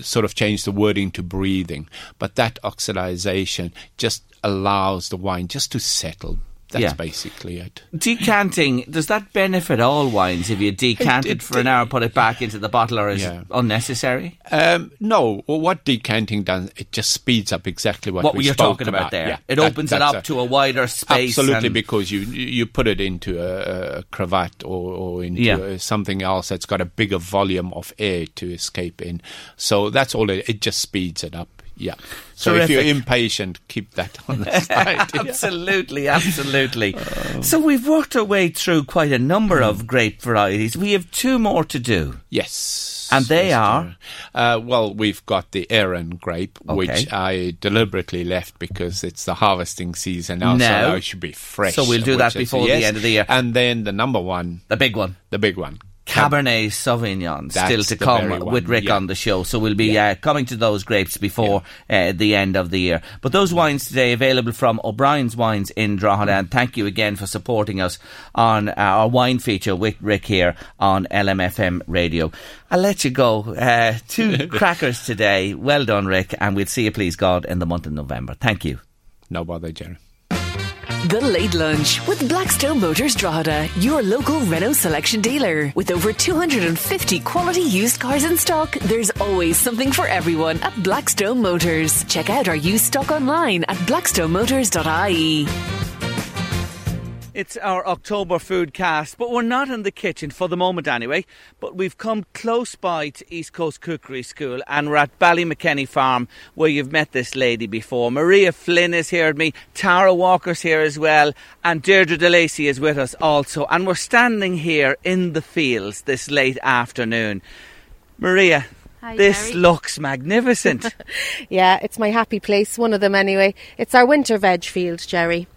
Sort of change the wording to breathing, but that oxidization just allows the wine just to settle. That's Yeah. basically it. Decanting, does that benefit all wines if you decant it, it- for an hour, put it back into the bottle, or is Yeah. it unnecessary? Um, no, well, what decanting does, it just speeds up exactly what, What we you're talking about there. Yeah, It that- opens it up to a wider space Absolutely, because you you put it into a, a cravat or, or into Yeah. uh something else that's got a bigger volume of air to escape in. So that's all. It, it just speeds it up. Yeah. So if you're impatient, keep that on the side. Absolutely, absolutely. so we've worked our way through quite a number of grape varieties. We have two more to do. Yes. And they Yes, are? Uh, well, we've got the Airén grape, Okay. which I deliberately left because it's the harvesting season now, Now. so it should be fresh. So we'll do that before the end of the year. And then the number one, The big one. the big one, Cabernet Sauvignon That's still to come with Rick yeah. on the show. So we'll be uh, coming to those grapes before uh, the end of the year. But those wines today available from O'Brien's Wines in Drogheda. And thank you again for supporting us on uh, our wine feature with Rick here on LMFM radio. I'll let you go. Uh, two crackers today. Well done, Rick. And we'll see you, please God, in the month of November. Thank you. No bother, Jerry. The Late Lunch with Blackstone Motors Drogheda, your local Renault selection dealer. With over 250 quality used cars in stock, there's always something for everyone at Blackstone Motors. Check out our used stock online at blackstonemotors.ie. It's our October food cast, but we're not in the kitchen for the moment anyway. But we've come close by to East Coast Cookery School and we're at Ballymakenny Farm where you've met this lady before. Maria Flynn is here with me, Tara Walker's here as well, and Deirdre De DeLacy is with us also. And we're standing here in the fields this late afternoon. Maria, Hi, this Jerry. looks magnificent. Yeah, it's my happy place, one of them anyway. It's our winter veg field, Jerry.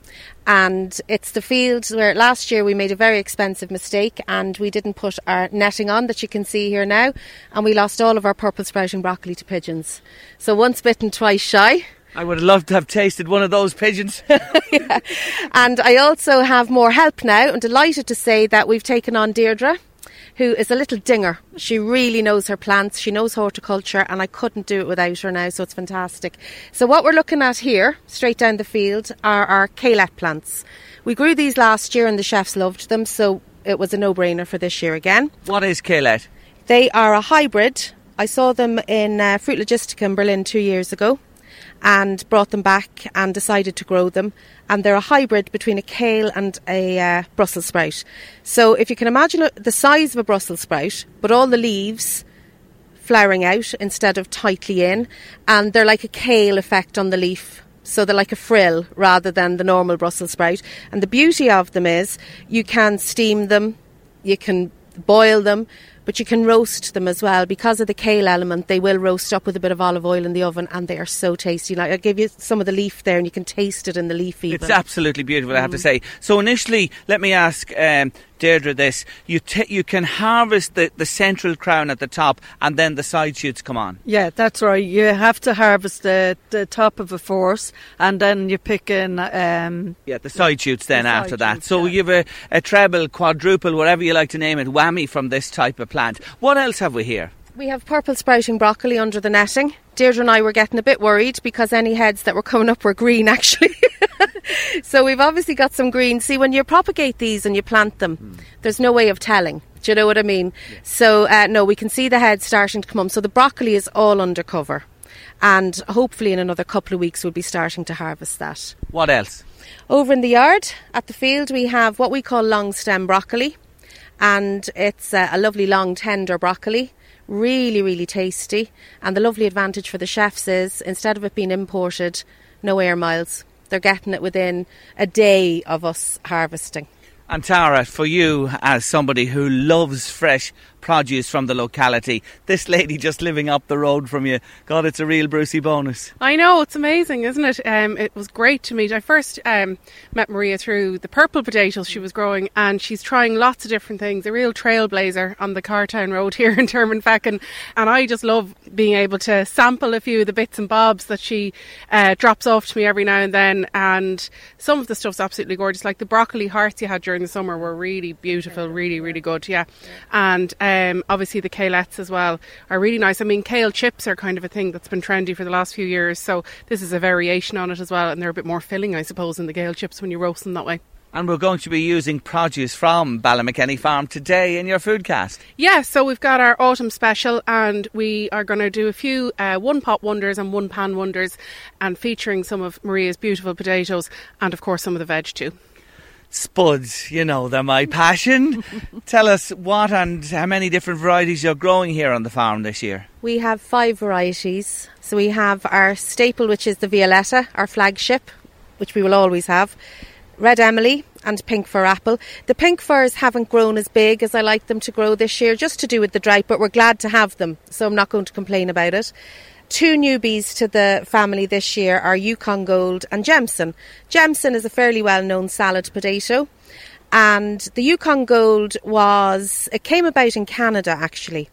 And it's the field where last year we made a very expensive mistake and we didn't put our netting on that you can see here now. And we lost all of our purple sprouting broccoli to pigeons. So once bitten, twice shy. I would have loved to have tasted one of those pigeons. And I also have more help now. I'm delighted to say that we've taken on Deirdre, who is a little dinger. She really knows her plants, she knows horticulture, and I couldn't do it without her now, so it's fantastic. So, what we're looking at here, straight down the field, are our Kalette plants. We grew these last year, and the chefs loved them, so it was a no brainer for this year again. what is Kalette? They are a hybrid. I saw them in uh, Fruit Logistica in Berlin two years ago and brought them back and decided to grow them. And they're a hybrid between a kale and a uh, Brussels sprout. So if you can imagine the size of a Brussels sprout, but all the leaves flowering out instead of tightly in, and they're like a kale effect on the leaf. So they're like a frill rather than the normal Brussels sprout. And the beauty of them is you can steam them, you can boil them, but you can roast them as well. Because of the kale element, they will roast up with a bit of olive oil in the oven and they are so tasty. Like I'll give you some of the leaf there and you can taste it in the leaf even. It's absolutely beautiful, I have Mm. to say. So initially, let me ask um, Deirdre this: you ta you can harvest the, the central crown at the top, and then the side shoots come on. Yeah, that's right. You have to harvest the, the top of a force and then you pick in. Um, Yeah, the side shoots then The after that. shoots, So yeah. you've a, a treble, quadruple, whatever you like to name it, whammy from this type of plant. What else have we here? We have purple sprouting broccoli under the netting. Deirdre and I were getting a bit worried because any heads that were coming up were green actually. so we've obviously got some green. See, when you propagate these and you plant them, there's no way of telling. Do you know what I mean? So, uh, no, we can see the heads starting to come up. So the broccoli is all under cover. And hopefully in another couple of weeks we'll be starting to harvest that. What else? Over in the yard at the field, we have what we call long stem broccoli, and it's uh, a lovely long tender broccoli, Really, really tasty. And the lovely advantage for the chefs is instead of it being imported, no air miles. They're getting it within a day of us harvesting. And Tara, for you as somebody who loves fresh produce from the locality, this lady just living up the road from you, God, it's a real Brucey bonus. I know, it's amazing, isn't it? Um, it was great to meet. I first um, met Maria through the purple potatoes she was growing, and she's trying lots of different things, a real trailblazer on the Cartown Road here in Termonfeckin. And and I just love being able to sample a few of the bits and bobs that she uh, drops off to me every now and then. And some of the stuff's absolutely gorgeous, like the broccoli hearts you had during the summer were really beautiful, really, really good, yeah. And um, obviously the kalettes as well are really nice. I mean, kale chips are kind of a thing that's been trendy for the last few years, so this is a variation on it as well, and they're a bit more filling, I suppose, in the kale chips when you roast them that way. And we're going to be using produce from Ballymakenny Farm today in your foodcast. Yeah, so we've got our autumn special, and we are going to do a few uh, one pot wonders and one pan wonders, and featuring some of Maria's beautiful potatoes, and of course some of the veg too. Spuds, you know, they're my passion. Tell us what and how many different varieties you're growing here on the farm this year. We have five varieties. So we have our staple, which is the Violetta, our flagship, which we will always have. Red Emmalie and Pink Fir Apple. The pink firs haven't grown as big as I like them to grow this year, just to do with the drought, but we're glad to have them, so I'm not going to complain about it. Two newbies to the family this year are Yukon Gold and Gemson. Gemson is a fairly well known salad potato, and the Yukon Gold was, it came about in Canada actually,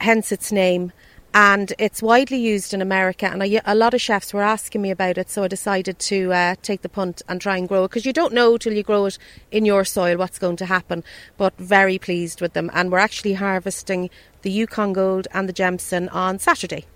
hence its name and it's widely used in America. And a lot of chefs were asking me about it, so I decided to uh, take the punt and try and grow it because you don't know till you grow it in your soil what's going to happen. But very pleased with them, and we're actually harvesting the Yukon Gold and the Gemson on Saturday.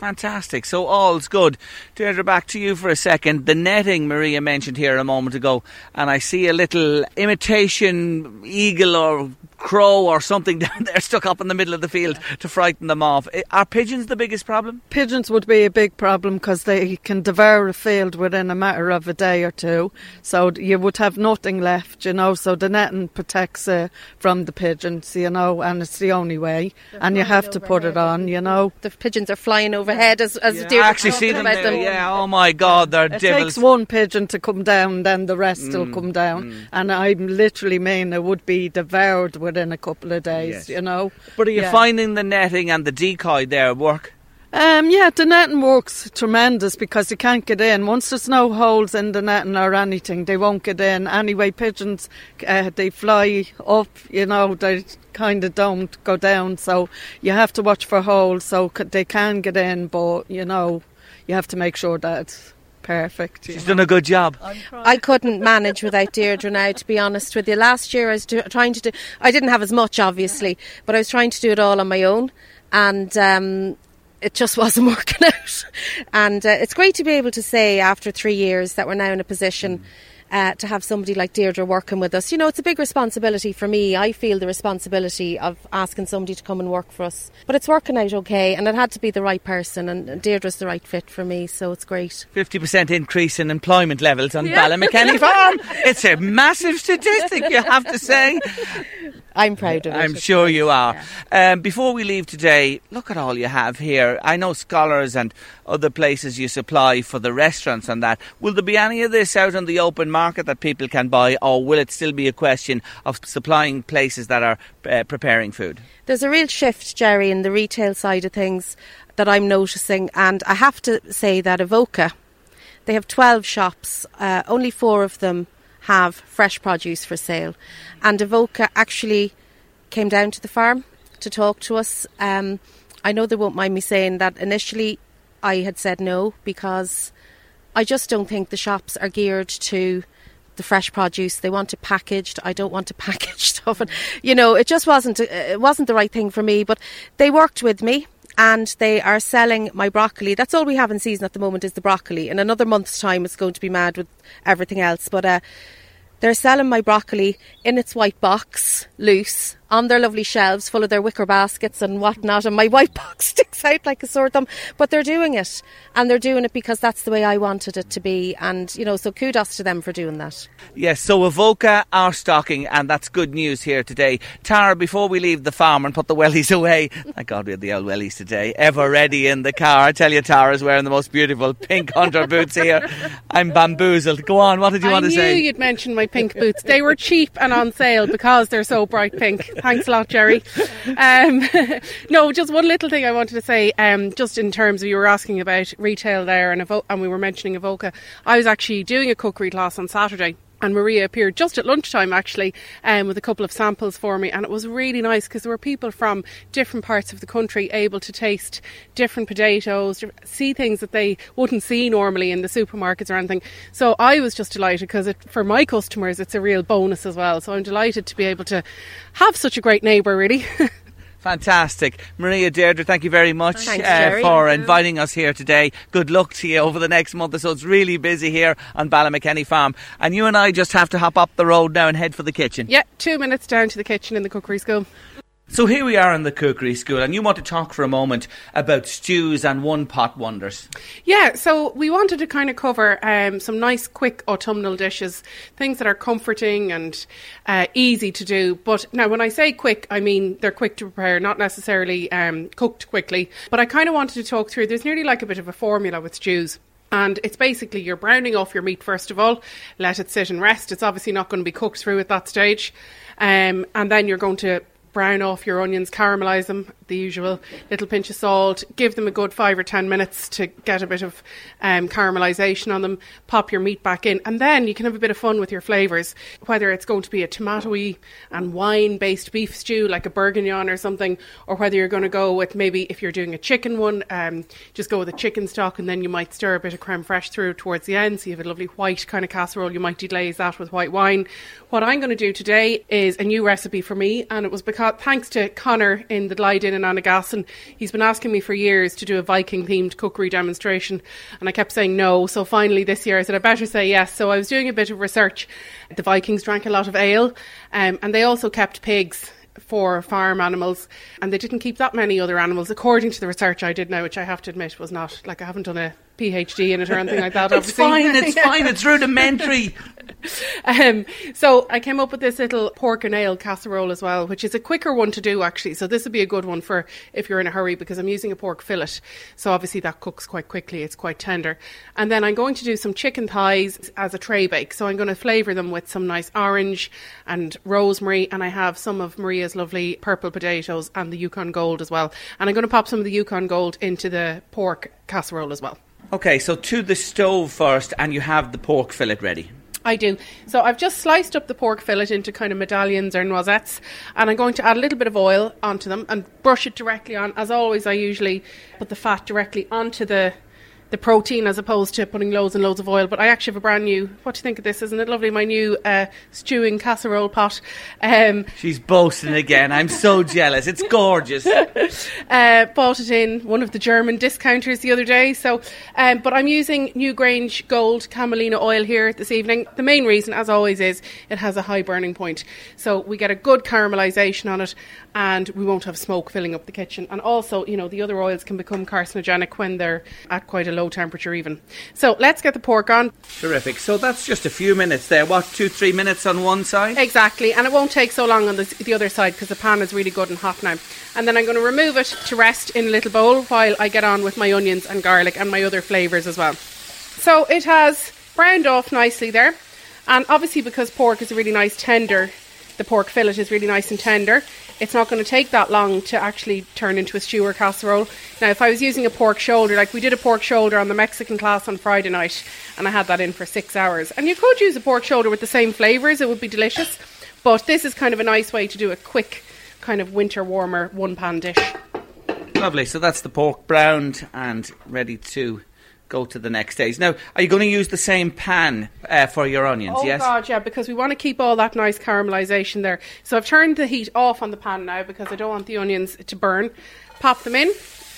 Fantastic. So all's good. Deirdre, back to you for a second. The netting Maria mentioned here a moment ago, and I see a little imitation eagle or crow or something down there stuck up in the middle of the field to frighten them off. Are pigeons the biggest problem? Pigeons would be a big problem because they can devour a field within a matter of a day or two. So you would have nothing left, you know. So the netting protects uh, from the pigeons, you know, and it's the only way. They're and you have to put it on, you know. The pigeons are flying overhead as, as yeah, I actually see them, there, them. Yeah, oh my God, they're it devils. takes one pigeon to come down, then the rest mm, will come down. Mm. And I literally mean it would be devoured within a couple of days, yes. you know. But are you yeah. finding the netting and the decoy there work? Um, yeah, the netting works tremendous because you can't get in. Once there's no holes in the netting or anything, they won't get in. Anyway, pigeons, uh, they fly up, you know, they kind of don't go down. So you have to watch for holes so they can get in, but, you know, you have to make sure that perfect. She's done a good job. I couldn't manage without Deirdre now, to be honest with you. Last year I was do, trying to do, I didn't have as much obviously, but I was trying to do it all on my own. And um, it just wasn't working out. And uh, it's great to be able to say after three years that we're now in a position. Mm uh, to have somebody like Deirdre working with us. You know, it's a big responsibility for me. I feel the responsibility of asking somebody to come and work for us. But it's working out okay, and it had to be the right person, and Deirdre's the right fit for me, so it's great. 50% increase in employment levels on yeah. Farm. It's a massive statistic, you have to say. I'm proud of it. I'm sure you are. Yeah. Um, before we leave today, look at all you have here. I know scholars and other places you supply for the restaurants and that. Will there be any of this out on the open market that people can buy, or will it still be a question of supplying places that are uh, preparing food? There's a real shift, Jerry, in the retail side of things that I'm noticing, and I have to say that Avoca, they have 12 shops, uh, only four of them have fresh produce for sale. And Avoca actually came down to the farm to talk to us. Um, I know they won't mind me saying that initially I had said no because I just don't think the shops are geared to the fresh produce. They want it packaged. I don't want to package stuff, and you know, it just wasn't it wasn't the right thing for me. But they worked with me. And they are selling my broccoli. That's all we have in season at the moment is the broccoli. In another month's time, it's going to be mad with everything else. But uh, they're selling my broccoli in its white box, loose, on their lovely shelves full of their wicker baskets and whatnot, and my white box sticks out like a sore thumb. But they're doing it, and they're doing it because that's the way I wanted it to be, and you know, so kudos to them for doing that. Yes, so Avoca are stocking, and that's good news here today. Tara, before we leave the farm and put the wellies away, thank God we had the old wellies today, ever ready in the car. I tell you, Tara's wearing the most beautiful pink hunter boots here. I'm bamboozled. Go on, what did you I want to say? I knew you'd mention my pink boots. They were cheap and on sale because they're so bright pink. Thanks a lot, Jerry. Um, no, just one little thing I wanted to say, um, just in terms of you were asking about retail there, and, Evo- and we were mentioning Avoca. I was actually doing a cookery class on Saturday. And Maria appeared just at lunchtime, actually, um, with a couple of samples for me. And it was really nice because there were people from different parts of the country able to taste different potatoes, see things that they wouldn't see normally in the supermarkets or anything. So I was just delighted because for my customers, it's a real bonus as well. So I'm delighted to be able to have such a great neighbour, really. Fantastic. Maria Deirdre, thank you very much Thanks, uh, for inviting us here today. Good luck to you over the next month or so. It's really busy here on Ballymakenny Farm. And you and I just have to hop up the road now and head for the kitchen. yeah, two minutes down to the kitchen in the cookery school. So here we are in the cookery school, and you want to talk for a moment about stews and one pot wonders. Yeah, so we wanted to kind of cover um, some nice, quick autumnal dishes, things that are comforting and uh, easy to do. But now, when I say quick, I mean they're quick to prepare, not necessarily um, cooked quickly. But I kind of wanted to talk through. There's nearly like a bit of a formula with stews. And it's basically you're browning off your meat first of all, let it sit and rest. It's obviously not going to be cooked through at that stage. Um, and then you're going to brown off your onions, caramelise them, the usual, little pinch of salt, give them a good five or ten minutes to get a bit of um, caramelisation on them, pop your meat back in, and then you can have a bit of fun with your flavours, whether it's going to be a tomatoey and wine based beef stew like a bourguignon or something, or whether you're going to go with maybe if you're doing a chicken one, um, just go with a chicken stock and then you might stir a bit of creme fraiche through towards the end, so you have a lovely white kind of casserole, you might deglaze that with white wine. What I'm going to do today is a new recipe for me, and it was because thanks to Connor in the Glyde Inn in Annagassan, he's been asking me for years to do a Viking themed cookery demonstration, and I kept saying no. So finally this year I said I better say yes. So I was doing a bit of research. The Vikings drank a lot of ale, um, and they also kept pigs for farm animals, and they didn't keep that many other animals, according to the research I did now, which I have to admit was not like I haven't done a PhD in it or anything like that. It's obviously. fine, it's fine, it's rudimentary. Um, so I came up with this little pork and ale casserole as well, which is a quicker one to do actually. So this would be a good one for if you're in a hurry because I'm using a pork fillet. So obviously that cooks quite quickly. It's quite tender. And then I'm going to do some chicken thighs as a tray bake. So I'm going to flavour them with some nice orange and rosemary. And I have some of Maria's lovely purple potatoes and the Yukon Gold as well. And I'm going to pop some of the Yukon Gold into the pork casserole as well. Okay, so to the stove first, and you have the pork fillet ready. I do. So I've just sliced up the pork fillet into kind of medallions or noisettes, and I'm going to add a little bit of oil onto them and brush it directly on. As always, I usually put the fat directly onto the the protein as opposed to putting loads and loads of oil. But I actually have a brand new. What do you think of this? Isn't it lovely? My new uh, stewing casserole pot. Um, She's boasting again. I'm so jealous. It's gorgeous. uh, bought it in one of the German discounters the other day. So, um, but I'm using Newgrange Gold Camelina oil here this evening. The main reason, as always, is it has a high burning point, so we get a good caramelisation on it, and we won't have smoke filling up the kitchen. And also, you know, the other oils can become carcinogenic when they're at quite a low temperature, even. So let's get the pork on. Terrific. So that's just a few minutes there. What, two, three minutes on one side? Exactly, and it won't take so long on the, the other side because the pan is really good and hot now. And then I'm going to remove it to rest in a little bowl while I get on with my onions and garlic and my other flavours as well. So it has browned off nicely there, and obviously because pork is a really nice tender, the pork fillet is really nice and tender. It's not going to take that long to actually turn into a stew or casserole. Now, if I was using a pork shoulder, like we did a pork shoulder on the Mexican class on Friday night, and I had that in for six hours, and you could use a pork shoulder with the same flavours, it would be delicious. But this is kind of a nice way to do a quick, kind of winter warmer one pan dish. Lovely. So that's the pork browned and ready to go to the next stage. Now, are you going to use the same pan uh, for your onions? Oh yes. God, yeah, because we want to keep all that nice caramelisation there. So I've turned the heat off on the pan now because I don't want the onions to burn. Pop them in,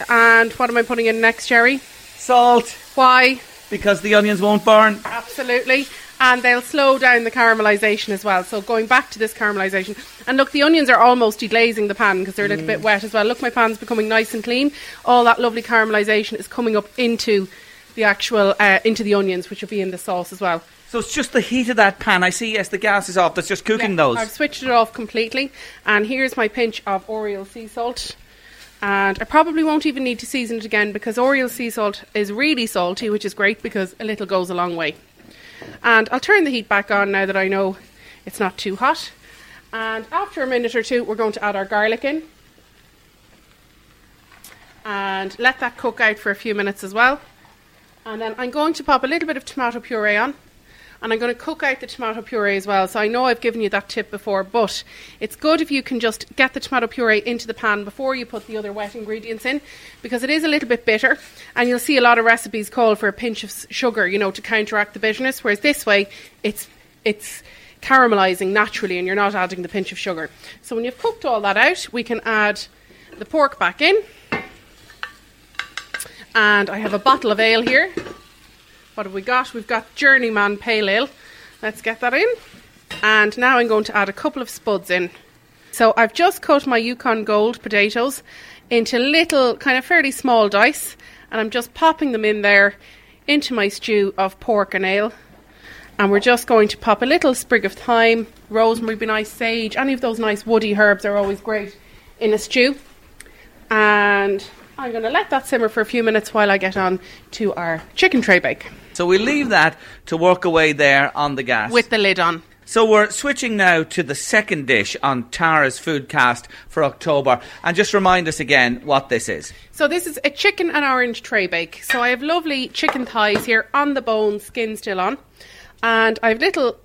and what am I putting in next, Jerry? Salt. Why? Because the onions won't burn. Absolutely. and they'll slow down the caramelization as well. So going back to this caramelization, and look, the onions are almost deglazing the pan because they're a little bit wet as well. Look, my pan's becoming nice and clean. All that lovely caramelization is coming up into the actual uh, into the onions, which will be in the sauce as well. So it's just the heat of that pan. I see, yes, the gas is off. That's just cooking Yeah, those. I've switched it off completely, and here's my pinch of Oriel sea salt. And I probably won't even need to season it again because Oriel sea salt is really salty, which is great because a little goes a long way. And I'll turn the heat back on now that I know it's not too hot. And after a minute or two, we're going to add our garlic in. And let that cook out for a few minutes as well. And then I'm going to pop a little bit of tomato puree on. And I'm going to cook out the tomato puree as well. So I know I've given you that tip before, but it's good if you can just get the tomato puree into the pan before you put the other wet ingredients in, because it is a little bit bitter. And you'll see a lot of recipes call for a pinch of sugar, you know, to counteract the bitterness. Whereas this way, it's it's caramelizing naturally, and you're not adding the pinch of sugar. So when you've cooked all that out, we can add the pork back in. And I have a bottle of ale here. What have we got? We've got Journeyman Pale Ale. Let's get that in. And now I'm going to add a couple of spuds in. So I've just cut my Yukon Gold potatoes into little, kind of fairly small dice, and I'm just popping them in there into my stew of pork and ale. And we're just going to pop a little sprig of thyme, rosemary, be nice, sage, any of those nice woody herbs are always great in a stew. And I'm going to let that simmer for a few minutes while I get on to our chicken tray bake. So we leave that to work away there on the gas. With the lid on. So we're switching now to the second dish on Tara's Foodcast for October. And just remind us again what this is. So this is a chicken and orange tray bake. So I have lovely chicken thighs here on the bone, skin still on. And I have little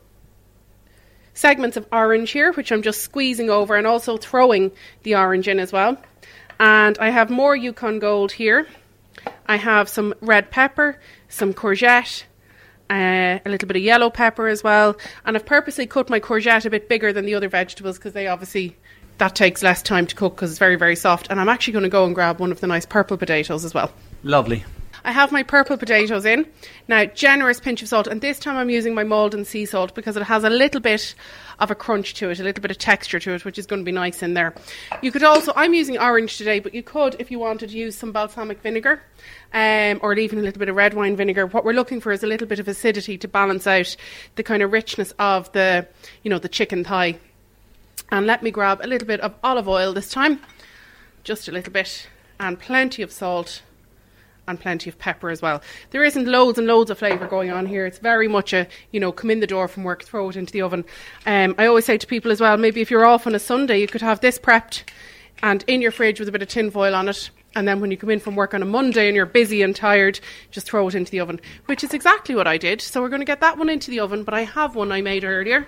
segments of orange here, which I'm just squeezing over and also throwing the orange in as well. And I have more Yukon Gold here. I have some red pepper, some courgette, uh, a little bit of yellow pepper as well. And I've purposely cut my courgette a bit bigger than the other vegetables because they obviously that takes less time to cook because it's very very soft. And I'm actually going to go and grab one of the nice purple potatoes as well. Lovely. I have my purple potatoes in. Now, generous pinch of salt, and this time I'm using my Maldon sea salt because it has a little bit of a crunch to it, a little bit of texture to it, which is going to be nice in there. You could also, I'm using orange today, but you could, if you wanted, use some balsamic vinegar um, or even a little bit of red wine vinegar. What we're looking for is a little bit of acidity to balance out the kind of richness of the, you know, the chicken thigh. And let me grab a little bit of olive oil this time, just a little bit, and plenty of salt and plenty of pepper as well. There isn't loads and loads of flavour going on here. It's very much a, you know, come in the door from work, throw it into the oven. Um, I always say to people as well, maybe if you're off on a Sunday, you could have this prepped and in your fridge with a bit of tin foil on it. And then when you come in from work on a Monday and you're busy and tired, just throw it into the oven, which is exactly what I did. So we're going to get that one into the oven, but I have one I made earlier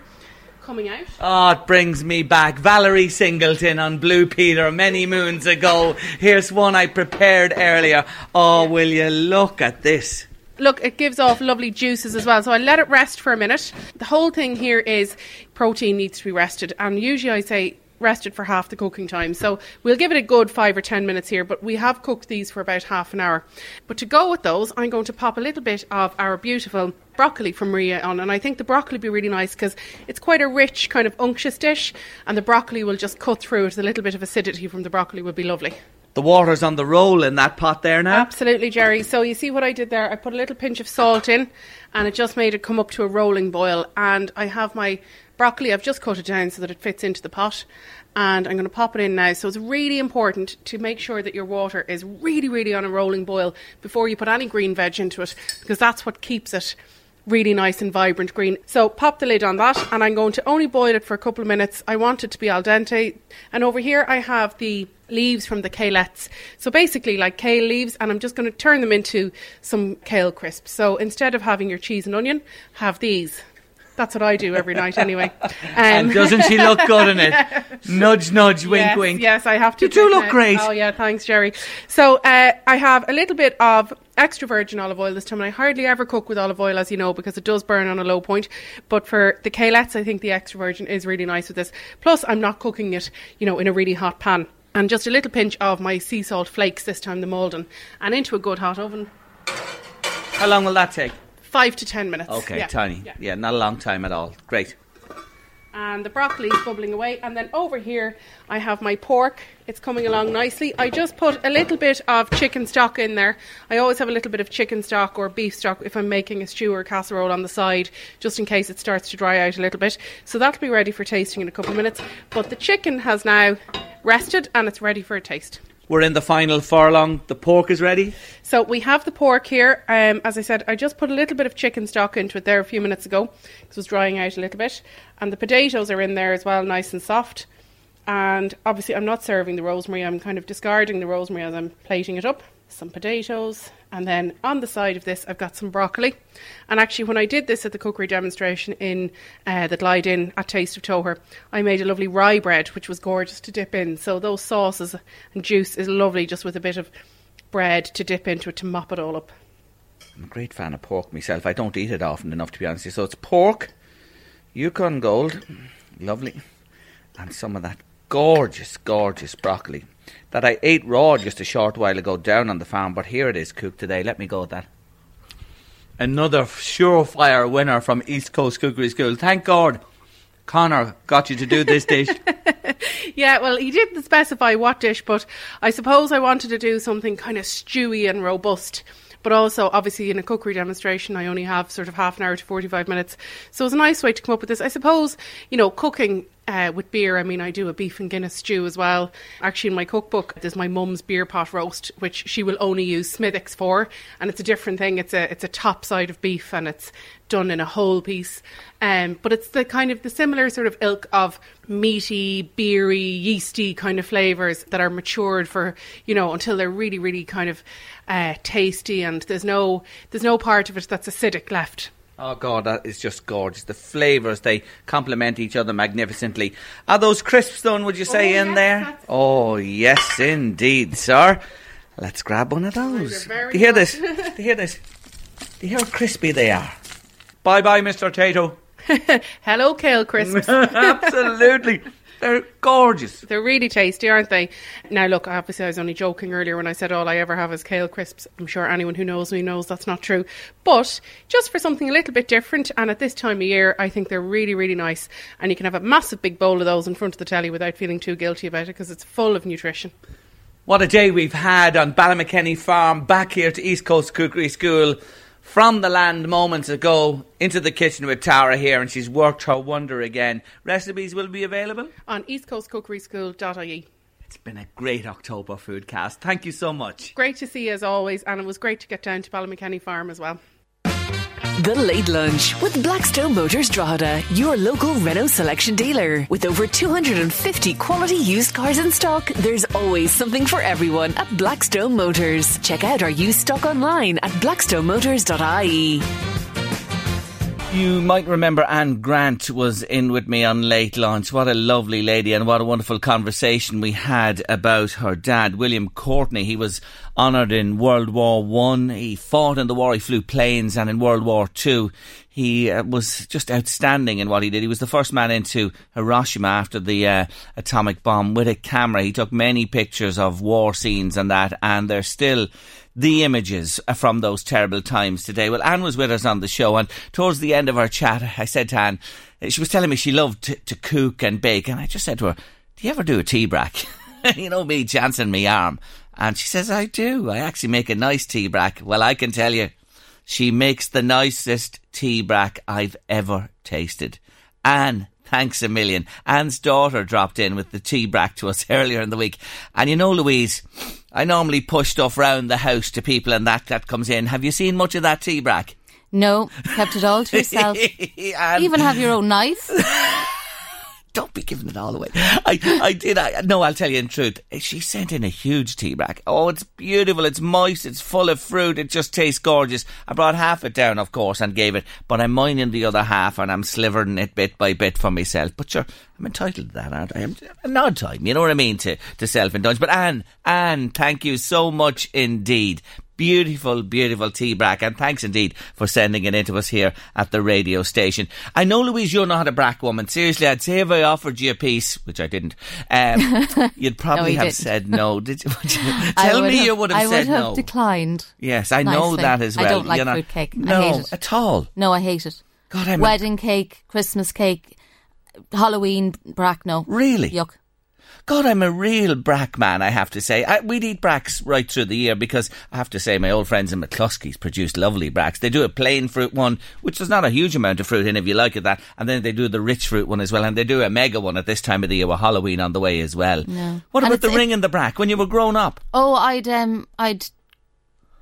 coming out. Oh, it brings me back. Valerie Singleton on Blue Peter many moons ago. Here's one I prepared earlier. Oh, will you look at this? Look, it gives off lovely juices as well. So I let it rest for a minute. The whole thing here is protein needs to be rested, and usually I say rested for half the cooking time. So we'll give it a good five or ten minutes here, but we have cooked these for about half an hour. But to go with those, I'm going to pop a little bit of our beautiful broccoli from Maria on, and I think the broccoli will be really nice because it's quite a rich, kind of unctuous dish, and the broccoli will just cut through it. A little bit of acidity from the broccoli would be lovely. The water's on the roll in that pot there now. Absolutely, Jerry. So you see what I did there? I put a little pinch of salt in, and it just made it come up to a rolling boil. And I have my broccoli. I've just cut it down so that it fits into the pot. And I'm going to pop it in now. So it's really important to make sure that your water is really, really on a rolling boil before you put any green veg into it, because that's what keeps it really nice and vibrant green. So pop the lid on that, and I'm going to only boil it for a couple of minutes. I want it to be al dente. And over here I have the leaves from the kalettes. So basically like kale leaves, and I'm just going to turn them into some kale crisps. So instead of having your cheese and onion, have these. That's what I do every night anyway. Um, and doesn't she look good in it? Nudge, nudge, wink, yes, wink. Yes, I have to. You do look now- great. Oh yeah, thanks, Jerry. So uh, I have a little bit of extra virgin olive oil this time, and I hardly ever cook with olive oil, as you know, because it does burn on a low point. But for the kalettes, I think the extra virgin is really nice with this. Plus, I'm not cooking it, you know, in a really hot pan. And just a little pinch of my sea salt flakes this time, the Maldon, and into a good hot oven. How long will that take? Five to ten minutes. Okay, yeah. tiny. Yeah. Yeah, not a long time at all. Great. and the broccoli is bubbling away. And then over here, I have my pork. It's coming along nicely. I just put a little bit of chicken stock in there. I always have a little bit of chicken stock or beef stock if I'm making a stew or casserole on the side, just in case it starts to dry out a little bit. So that'll be ready for tasting in a couple of minutes. But the chicken has now rested and it's ready for a taste. We're in the final furlong. The pork is ready. So we have the pork here. Um, as I said, I just put a little bit of chicken stock into it there a few minutes ago because it was drying out a little bit. And the potatoes are in there as well, nice and soft. And obviously, I'm not serving the rosemary. I'm kind of discarding the rosemary as I'm plating it up. Some potatoes, and then on the side of this, I've got some broccoli. And actually, when I did this at the cookery demonstration in uh, the Glyde Inn at Taste of Toher, I made a lovely rye bread, which was gorgeous to dip in. So those sauces and juice is lovely, just with a bit of bread to dip into it to mop it all up. I'm a great fan of pork myself. I don't eat it often enough, to be honest. So it's pork, Yukon Gold, lovely, and some of that gorgeous, gorgeous broccoli that I ate raw just a short while ago down on the farm. But here it is cooked today. Let me go with that. Another surefire winner from East Coast Cookery School. Thank God. Connor got you to do this dish. Yeah, well, he didn't specify what dish, but I suppose I wanted to do something kind of stewy and robust. But also, obviously, in a cookery demonstration, I only have sort of half an hour to 45 minutes. So it's a nice way to come up with this. I suppose, you know, cooking uh, with beer, I mean, I do a beef and Guinness stew as well. Actually, in my cookbook, there's my mum's beer pot roast, which she will only use Smithwick's for. And it's a different thing. It's a, it's a top side of beef and it's done in a whole piece. Um, but it's the kind of the similar sort of ilk of meaty, beery, yeasty kind of flavours that are matured for, you know, until they're really, really kind of uh, tasty and there's no there's no part of it that's acidic left. Oh God, that is just gorgeous. The flavours they complement each other magnificently. Are those crisps done? Would you say in there? Oh yes, indeed, sir. Let's grab one of those. Do you hear this? Do you hear this? Do you hear how crispy they are? Bye bye, Mr. Tayto. Hello, kale crisps. Absolutely. They're gorgeous. They're really tasty, aren't they? Now, look, obviously, I was only joking earlier when I said all I ever have is kale crisps. I'm sure anyone who knows me knows that's not true. But just for something a little bit different, and at this time of year, I think they're really, really nice. And you can have a massive big bowl of those in front of the telly without feeling too guilty about it because it's full of nutrition. What a day we've had on Ballymakenny Farm, back here to East Coast Cookery School. From the land moments ago into the kitchen with Tara here, and she's worked her wonder again. Recipes will be available on eastcoastcookeryschool.ie. It's been a great October food cast. Thank you so much. Great to see you as always, and it was great to get down to Ballymakenny Farm as well. The Late Lunch with Blackstone Motors Drogheda, your local Renault selection dealer. With over 250 quality used cars in stock, there's always something for everyone at Blackstone Motors. Check out our used stock online at blackstonemotors.ie. You might remember Anne Grant was in with me on late lunch. What a lovely lady and what a wonderful conversation we had about her dad, William Courtney. He was honoured in World War One. He fought in the war. He flew planes, and in World War Two, he uh, was just outstanding in what he did. He was the first man into Hiroshima after the uh, atomic bomb with a camera. He took many pictures of war scenes and that, and they're still the images from those terrible times today. Well, Anne was with us on the show, and towards the end of our chat, I said to Anne, she was telling me she loved to, to cook and bake, and I just said to her, "Do you ever do a tea brack?" you know me chancing me arm, and she says, "I do. I actually make a nice tea brack." Well, I can tell you, she makes the nicest tea brack I've ever tasted. Anne, thanks a million. Anne's daughter dropped in with the tea brack to us earlier in the week, and you know, Louise. I normally push stuff round the house to people and that that comes in. Have you seen much of that tea brack? No, kept it all to yourself. Even have your own knife. Don't be giving it all away. I, I did. I, no, I'll tell you in truth. She sent in a huge tea brack. Oh, it's beautiful. It's moist. It's full of fruit. It just tastes gorgeous. I brought half it down, of course, and gave it. But I'm minding the other half, and I'm slivering it bit by bit for myself. But sure, I'm entitled to that, aren't I? I'm, an odd time, you know what I mean, to, to self-indulge. But Anne, Anne, thank you so much indeed. Beautiful, beautiful tea brack. And thanks indeed for sending it in to us here at the radio station. I know, Louise, you're not a brack woman. Seriously, I'd say if I offered you a piece, which I didn't, um, you'd probably you have didn't. said no. Did you? You- Tell me have- you would have I said would have no. declined. Yes, I know that as well. I don't like You're not- fruitcake. No, I hate it. at all. No, I hate it. God, I'm a- Wedding cake, Christmas cake, Halloween brack. No, Really? yuck. God, I'm a real brack man, I have to say. I, we'd eat bracks right through the year because I have to say my old friends in McCluskey's produce lovely bracks. They do a plain fruit one, which there's not a huge amount of fruit in if you like it that, and then they do the rich fruit one as well, and they do a mega one at this time of the year with Halloween on the way as well. No. What And about the ring and the brack when you were grown up? Oh, I'd um, I'd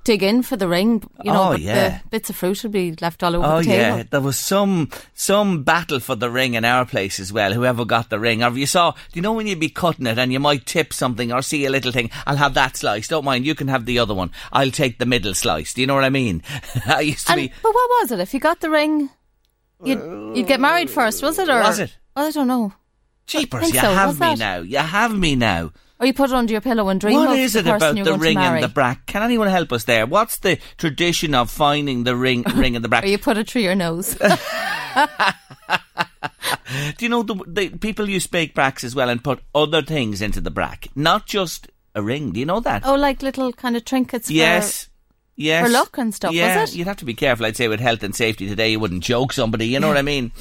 dig in for the ring. You know, Oh, but yeah. the bits of fruit would be left all over Oh the table. yeah, there was some some battle for the ring in our place as well. Whoever got the ring, or you saw, do you know when you'd be cutting it and you might tip something or see a little thing? I'll have that slice. Don't mind, you can have the other one. I'll take the middle slice. Do you know what I mean? I used to And, be. but what was it? If you got the ring, you'd you'd get married first, was it? Or Was it? I don't know. Jeepers, you so, have me that? now. You have me now. Or you put it under your pillow and dream What of is the it person about you're the going ring marry. and the brack? Can anyone help us there? What's the tradition of finding the ring, ring and the brack? Or you put it through your nose. Do you know the, the people use fake bracks as well and put other things into the brack, not just a ring? Do you know that? oh, like little kind of trinkets. yes. For, Yes. For luck and stuff, was yeah, it? You'd have to be careful, I'd say, with health and safety today. You wouldn't joke somebody, you know what I mean?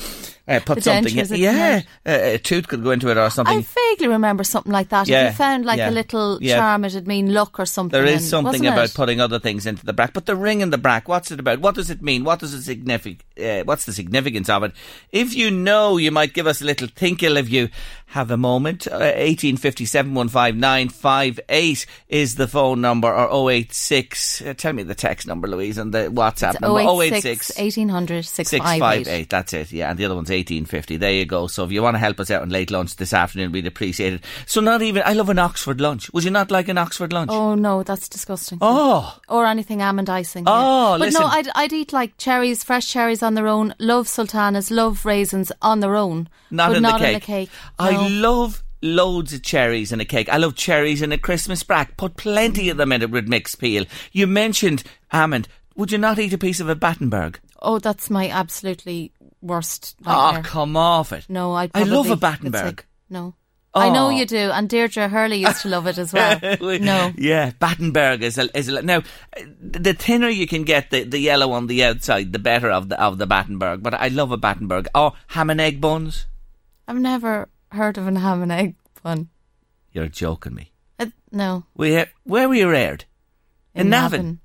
Uh, put something in. Yeah. the Uh, a tooth could go into it or something. I vaguely remember something like that. Yeah, If you found like yeah, a little yeah. charm, it'd mean luck or something. There is something wasn't about it? putting other things into the brack, but the ring in the brack, what's it about? What does it mean? What does it signific? Uh, what's the significance of it? If you know, you might give us a little tinkle if you have a moment. Uh, Eighteen fifty seven one five nine five eight is the phone number, or 086. Uh, tell me the text number, Louise, and the WhatsApp It's number. 086 1800 658. 658, that's it, yeah, and the other one's 1850. There you go. So if you want to help us out on late lunch this afternoon, we'd appreciate it. So, not even, I love an Oxford lunch. Would you not like an Oxford lunch? Oh no, that's disgusting. Oh. Or anything almond icing. Oh, yeah. But listen. no, I'd, I'd eat like cherries, fresh cherries on their own, love sultanas, love raisins on their own. Not in not the cake. in a cake. I No. love loads of cherries in a cake. I love cherries in a Christmas brack. Put plenty of them in it with mixed peel. You mentioned almond. Would you not eat a piece of a Battenberg? Oh, that's my absolutely worst Oh, come off it. No, I. I love a Battenberg. No. I know Oh. you do, and Deirdre Hurley used to love it as well. no. Yeah, Battenberg is a, is a, now the thinner you can get the, the yellow on the outside, the better of the of the Battenberg. But I love a Battenberg. Oh, ham and egg buns. I've never heard of an ham and egg bun. You're joking me. Uh, no. We where were you reared? In, In Navan. Navan.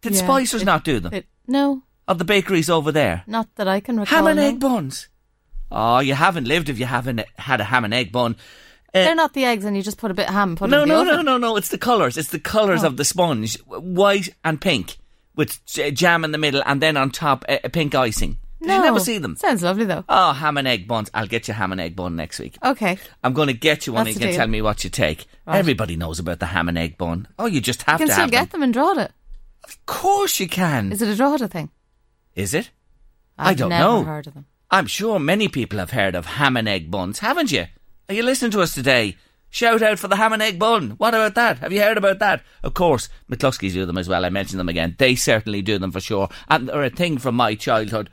Did Yeah, Spicers it- not do them? it- no. Of the bakeries over there. Not that I can recall. Ham and no. egg buns. Oh, you haven't lived if you haven't had a ham and egg bun. Uh, They're not the eggs, and you just put a bit of ham. and Put No, no, no, no, no. It's the colours. It's the colours Oh. of the sponge, white and pink, with jam in the middle, and then on top a, a pink icing. No. you never see them? Sounds lovely though. Oh, ham and egg buns. I'll get you ham and egg bun next week. Okay. I'm going to get you one That's and you can deal. tell me what you take. Right. Everybody knows about the ham and egg bun. Oh, you just have You can to still have get them. them in Drogheda. Of course you can. Is it a Drogheda thing? Is it? I've I don't never know. heard of them. I'm sure many people have heard of ham and egg buns, haven't you? Are you listening to us today? Shout out for the ham and egg bun. What about that? Have you heard about that? Of course, McCluskey's do them as well. I mentioned them again. They certainly do them for sure. And they're a thing from my childhood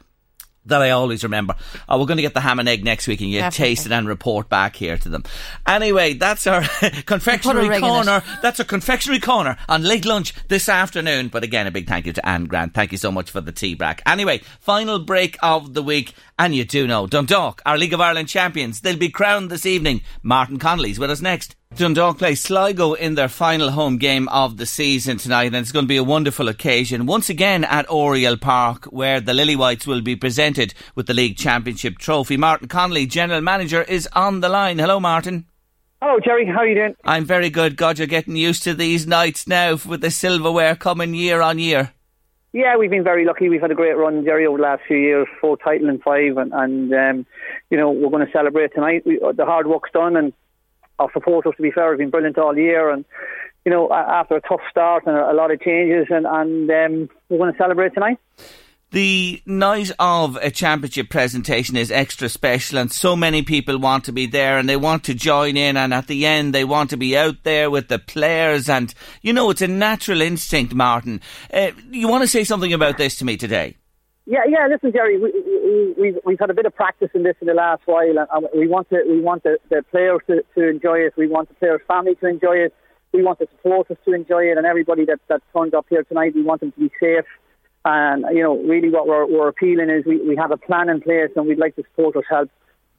that I always remember. Oh, we're going to get the ham and egg next week and you Definitely. taste it and report back here to them. Anyway, that's our confectionery ring in it. corner. That's our confectionery corner on late lunch this afternoon. But again, a big thank you to Anne Grant. Thank you so much for the tea brack. Anyway, final break of the week. And you do know, Dundalk, our League of Ireland champions, they'll be crowned this evening. Martin Connolly's with us next. Dundalk play Sligo in their final home game of the season tonight, and it's going to be a wonderful occasion once again at Oriel Park, where the Lily Whites will be presented with the league championship trophy. Martin Connolly, general manager, is on the line. Hello, Martin. Hello, Jerry. How are you doing? I'm very good. God, you're getting used to these nights now with the silverware coming year on year. Yeah, we've been very lucky. We've had a great run, Jerry, over the last few years. Four title and five, and, and um, you know we're going to celebrate tonight. We, the hard work's done, and our supporters, to be fair, have been brilliant all year. And you know, after a tough start and a, lot of changes, and, and um, we're going to celebrate tonight. The night of a championship presentation is extra special, and so many people want to be there and they want to join in. And at the end, they want to be out there with the players. And you know, it's a natural instinct, Martin. Uh, you want to say something about this to me today? Yeah, yeah. Listen, Jerry, we, we, we've we've had a bit of practice in this in the last while, and we want to we want the, the players to, to enjoy it. We want the players' family to enjoy it. We want the supporters to enjoy it, and everybody that that turned up here tonight. We want them to be safe. And, you know, really what we're, we're appealing is we, we have a plan in place and we'd like the supporters help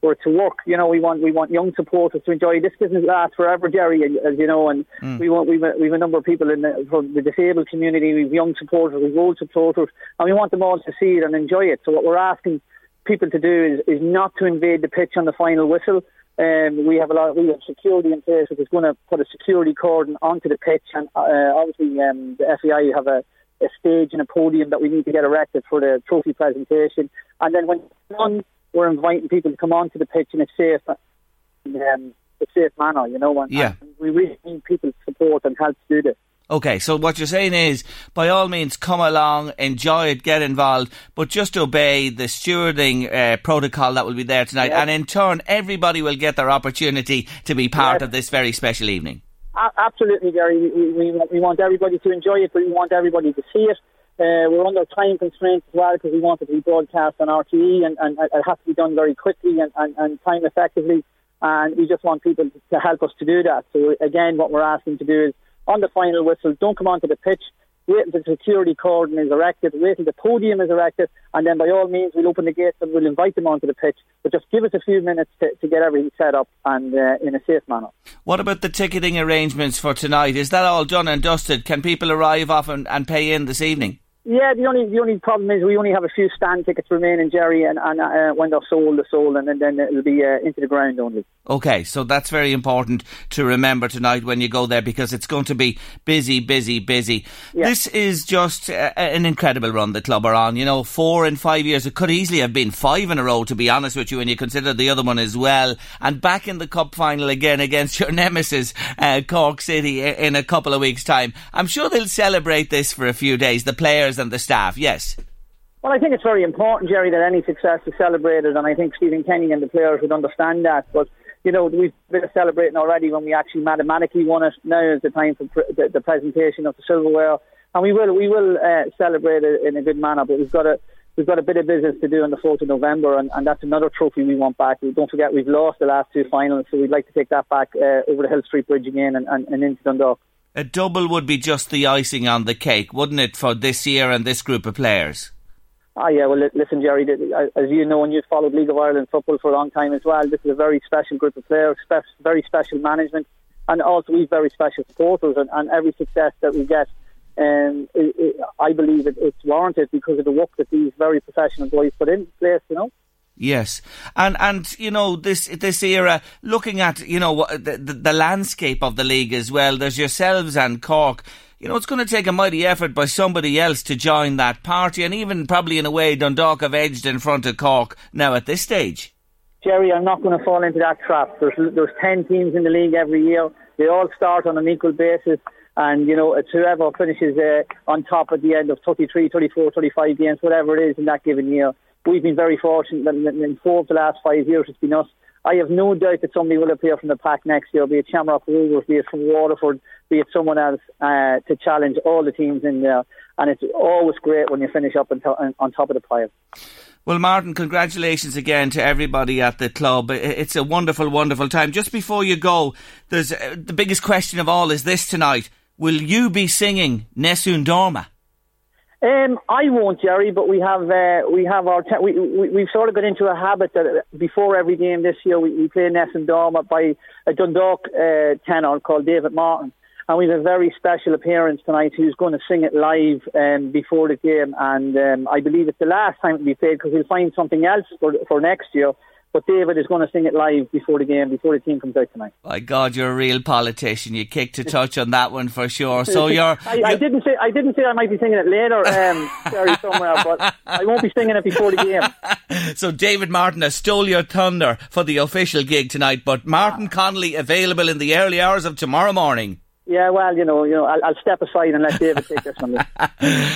it to work. You know, we want we want young supporters to enjoy. This doesn't last forever, Jerry, as you know, and mm. we want we've a, we've a number of people in the, from the disabled community. We've young supporters, we've old supporters, and we want them all to see it and enjoy it. So what we're asking people to do is, is not to invade the pitch on the final whistle. Um, we have a lot. Of, we have security in place, which is going to put a security cordon onto the pitch, and uh, obviously um, the FAI have a a stage and a podium that we need to get erected for the trophy presentation. And then when done, we're inviting people to come onto the pitch in a safe, um, a safe manner, you know. And, yeah. And we really need people's support and help to do this. Okay, so what you're saying is, by all means, come along, enjoy it, get involved, but just obey the stewarding uh, protocol that will be there tonight, and in turn, everybody will get their opportunity to be part of this very special evening absolutely, Gary. We, we, we want everybody to enjoy it, but we want everybody to see it. Uh, we're under time constraints as well because we want it to be broadcast on RTE and, and it has to be done very quickly and, and, and time effectively. And we just want people to help us to do that. So again, what we're asking to do is on the final whistle, don't come onto the pitch wait until the security cordon is erected, wait until the podium is erected, and then by all means we'll open the gates and we'll invite them onto the pitch. But just give us a few minutes to, to get everything set up and uh, in a safe manner. What about the ticketing arrangements for tonight? Is that all done and dusted? Can people arrive off and, and pay in this evening? Yeah, the only the only problem is we only have a few stand tickets remaining, Jerry, and, and uh, when they're sold, they're sold, and then, then it'll be uh, into the ground only. Okay, so that's very important to remember tonight when you go there because it's going to be busy, busy, busy. Yeah. This is just uh, an incredible run the club are on. You know, four in five years. It could easily have been five in a row, to be honest with you, when you consider the other one as well. And back in the cup final again against your nemesis, uh, Cork City, in a couple of weeks' time. I'm sure they'll celebrate this for a few days. The players players and the staff, yes? Well, I think it's very important, Jerry, that any success is celebrated, and I think Stephen Kenny and the players would understand that. But you know, we've been celebrating already when we actually mathematically won it. Now is the time for pre- the, the, presentation of the silverware, and we will we will uh, celebrate it in a good manner. But we've got a we've got a bit of business to do on the fourth of November, and, and that's another trophy we want back. We, don't forget we've lost the last two finals, so we'd like to take that back uh, over the Hill Street Bridge again and, and, and into Dundalk. A double would be just the icing on the cake, wouldn't it, for this year and this group of players? Ah, yeah. Well, listen, Jerry. As you know, and you've followed League of Ireland football for a long time as well. This is a very special group of players, very special management, and also we've very special supporters. And, and every success that we get, um, it, it, I believe it, it's warranted because of the work that these very professional boys put in place. You know. Yes, and and you know this this era, looking at you know the, the, the landscape of the league as well. There's yourselves and Cork. You know, it's going to take a mighty effort by somebody else to join that party, and even probably in a way, Dundalk have edged in front of Cork now at this stage. Jerry, I'm not going to fall into that trap. There's there's ten teams in the league every year. They all start on an equal basis and you know it's whoever finishes uh, on top at the end of 33, 34, 35 games, whatever it is in that given year, we've been very fortunate that in four of the last five years it's been us. I have no doubt that somebody will appear from the pack next year, be it Shamrock Rovers, be it from Waterford, be it someone else, uh, to challenge all the teams in there. And it's always great when you finish up on, to- on top of the pile. Well, Martin, congratulations again to everybody at the club. It's a wonderful, wonderful time. Just before you go, there's uh, the biggest question of all is this tonight. Will you be singing Nessun Dorma? Um, I won't, Jerry, but we have uh, we have our te- we, we we've sort of got into a habit that before every game this year we, we play Nessun Dorma by a Dundalk uh, tenor called David Martin, and we have a very special appearance tonight who's going to sing it live um, before the game, and um, I believe it's the last time be played because we'll find something else for for next year. But David is going to sing it live before the game, before the team comes out tonight. My God, you're a real politician. You kicked a touch on that one for sure. So you're. I, I, didn't say I didn't say I might be singing it later, um, somewhere, but I won't be singing it before the game. so David Martin has stole your thunder for the official gig tonight, but Martin Connolly available in the early hours of tomorrow morning. Yeah, well, you know, you know, I'll, I'll step aside and let David take this one.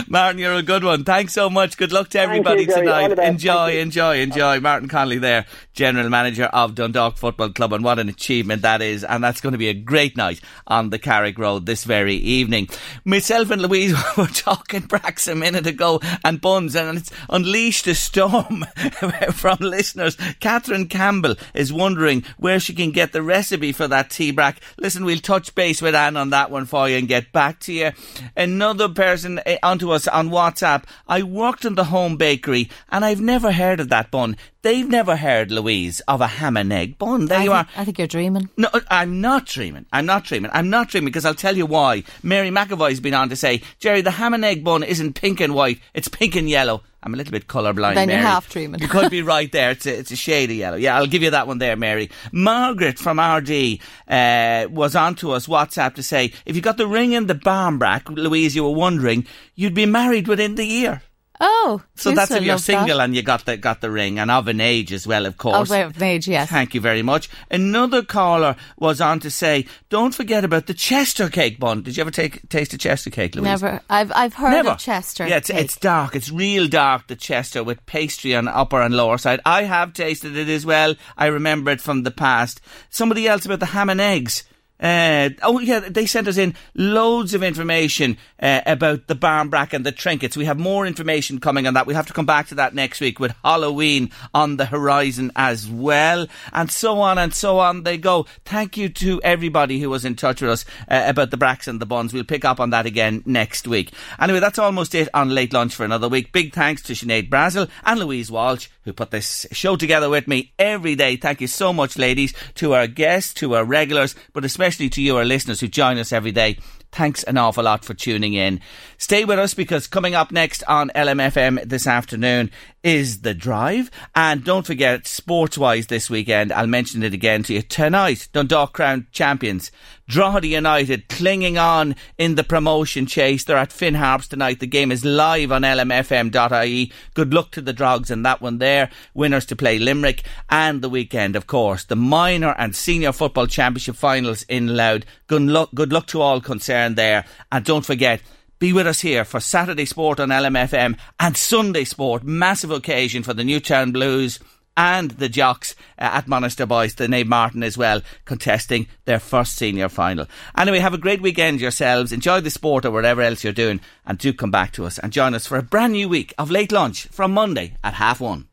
Martin, you're a good one. Thanks so much. Good luck to everybody you, tonight. Enjoy, enjoy, enjoy. Martin Connolly there, General Manager of Dundalk Football Club, and what an achievement that is. And that's going to be a great night on the Carrick Road this very evening. Myself and Louise were talking Bracks a minute ago and Buns, and it's unleashed a storm from listeners. Catherine Campbell is wondering where she can get the recipe for that tea brack. Listen, we'll touch base with Anne on that one for you and get back to you. Another person eh, onto us on WhatsApp. I worked in the home bakery and I've never heard of that bun. They've never heard, Louise, of a ham and egg bun. There I you think, are. I think you're dreaming. No, I'm not dreaming. I'm not dreaming. I'm not dreaming because I'll tell you why. Mary McAvoy's been on to say, Jerry, the ham and egg bun isn't pink and white, it's pink and yellow. I'm a little bit colourblind, Then you're Mary. half dreaming. You could be right there. It's a, it's a shade of yellow. Yeah, I'll give you that one there, Mary. Margaret from Ardee uh, was on to us WhatsApp to say, if you got the ring in the barmbrack, Louise, you were wondering, you'd be married within the year. Oh, So that's if you're single that. and you got the got the ring and of an age as well, of course. Of an age, yes. Thank you very much. Another caller was on to say, don't forget about the Chester cake bun. Did you ever take taste a Chester cake, Louise? Never. I've I've heard Never. of Chester. Yeah, it's, it's dark. It's real dark, the Chester, with pastry on upper and lower side. I have tasted it as well. I remember it from the past. Somebody else about the ham and eggs. Uh, oh yeah, they sent us in loads of information uh, about the barmbrack and the trinkets. We have more information coming on that. We'll have to come back to that next week with Halloween on the horizon as well, and so on and so on. They go. Thank you to everybody who was in touch with us uh, about the bracks and the buns. We'll pick up on that again next week. Anyway, that's almost it on late lunch for another week. Big thanks to Sinead Brazel and Louise Walsh who put this show together with me every day. Thank you so much, ladies, to our guests, to our regulars, but especially to you, our listeners who join us every day. Thanks an awful lot for tuning in. Stay with us because coming up next on LMFM this afternoon is The Drive. And don't forget, sports wise this weekend, I'll mention it again to you. Tonight, Dundalk Crown champions. Drogheda United clinging on in the promotion chase. They're at Finn Harps tonight. The game is live on lmfm.ie. Good luck to the Drogs in that one there. Winners to play Limerick. And the weekend, of course, the minor and senior football championship finals in Louth. Good luck, good luck to all concerned there. And don't forget, be with us here for Saturday Sport on LMFM and Sunday Sport. Massive occasion for the Newtown Blues and the Jocks uh, at Monasterboice, the Naomh Martin as well, contesting their first senior final. Anyway, have a great weekend yourselves. Enjoy the sport or whatever else you're doing. And do come back to us and join us for a brand new week of late lunch from Monday at half one.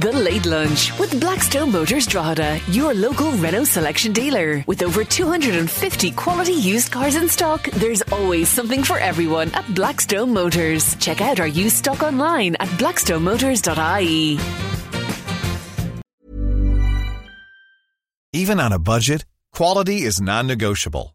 The Late Lunch with Blackstone Motors Drogheda, your local Renault selection dealer. With over 250 quality used cars in stock, there's always something for everyone at Blackstone Motors. Check out our used stock online at blackstonemotors.ie. Even on a budget, quality is non-negotiable.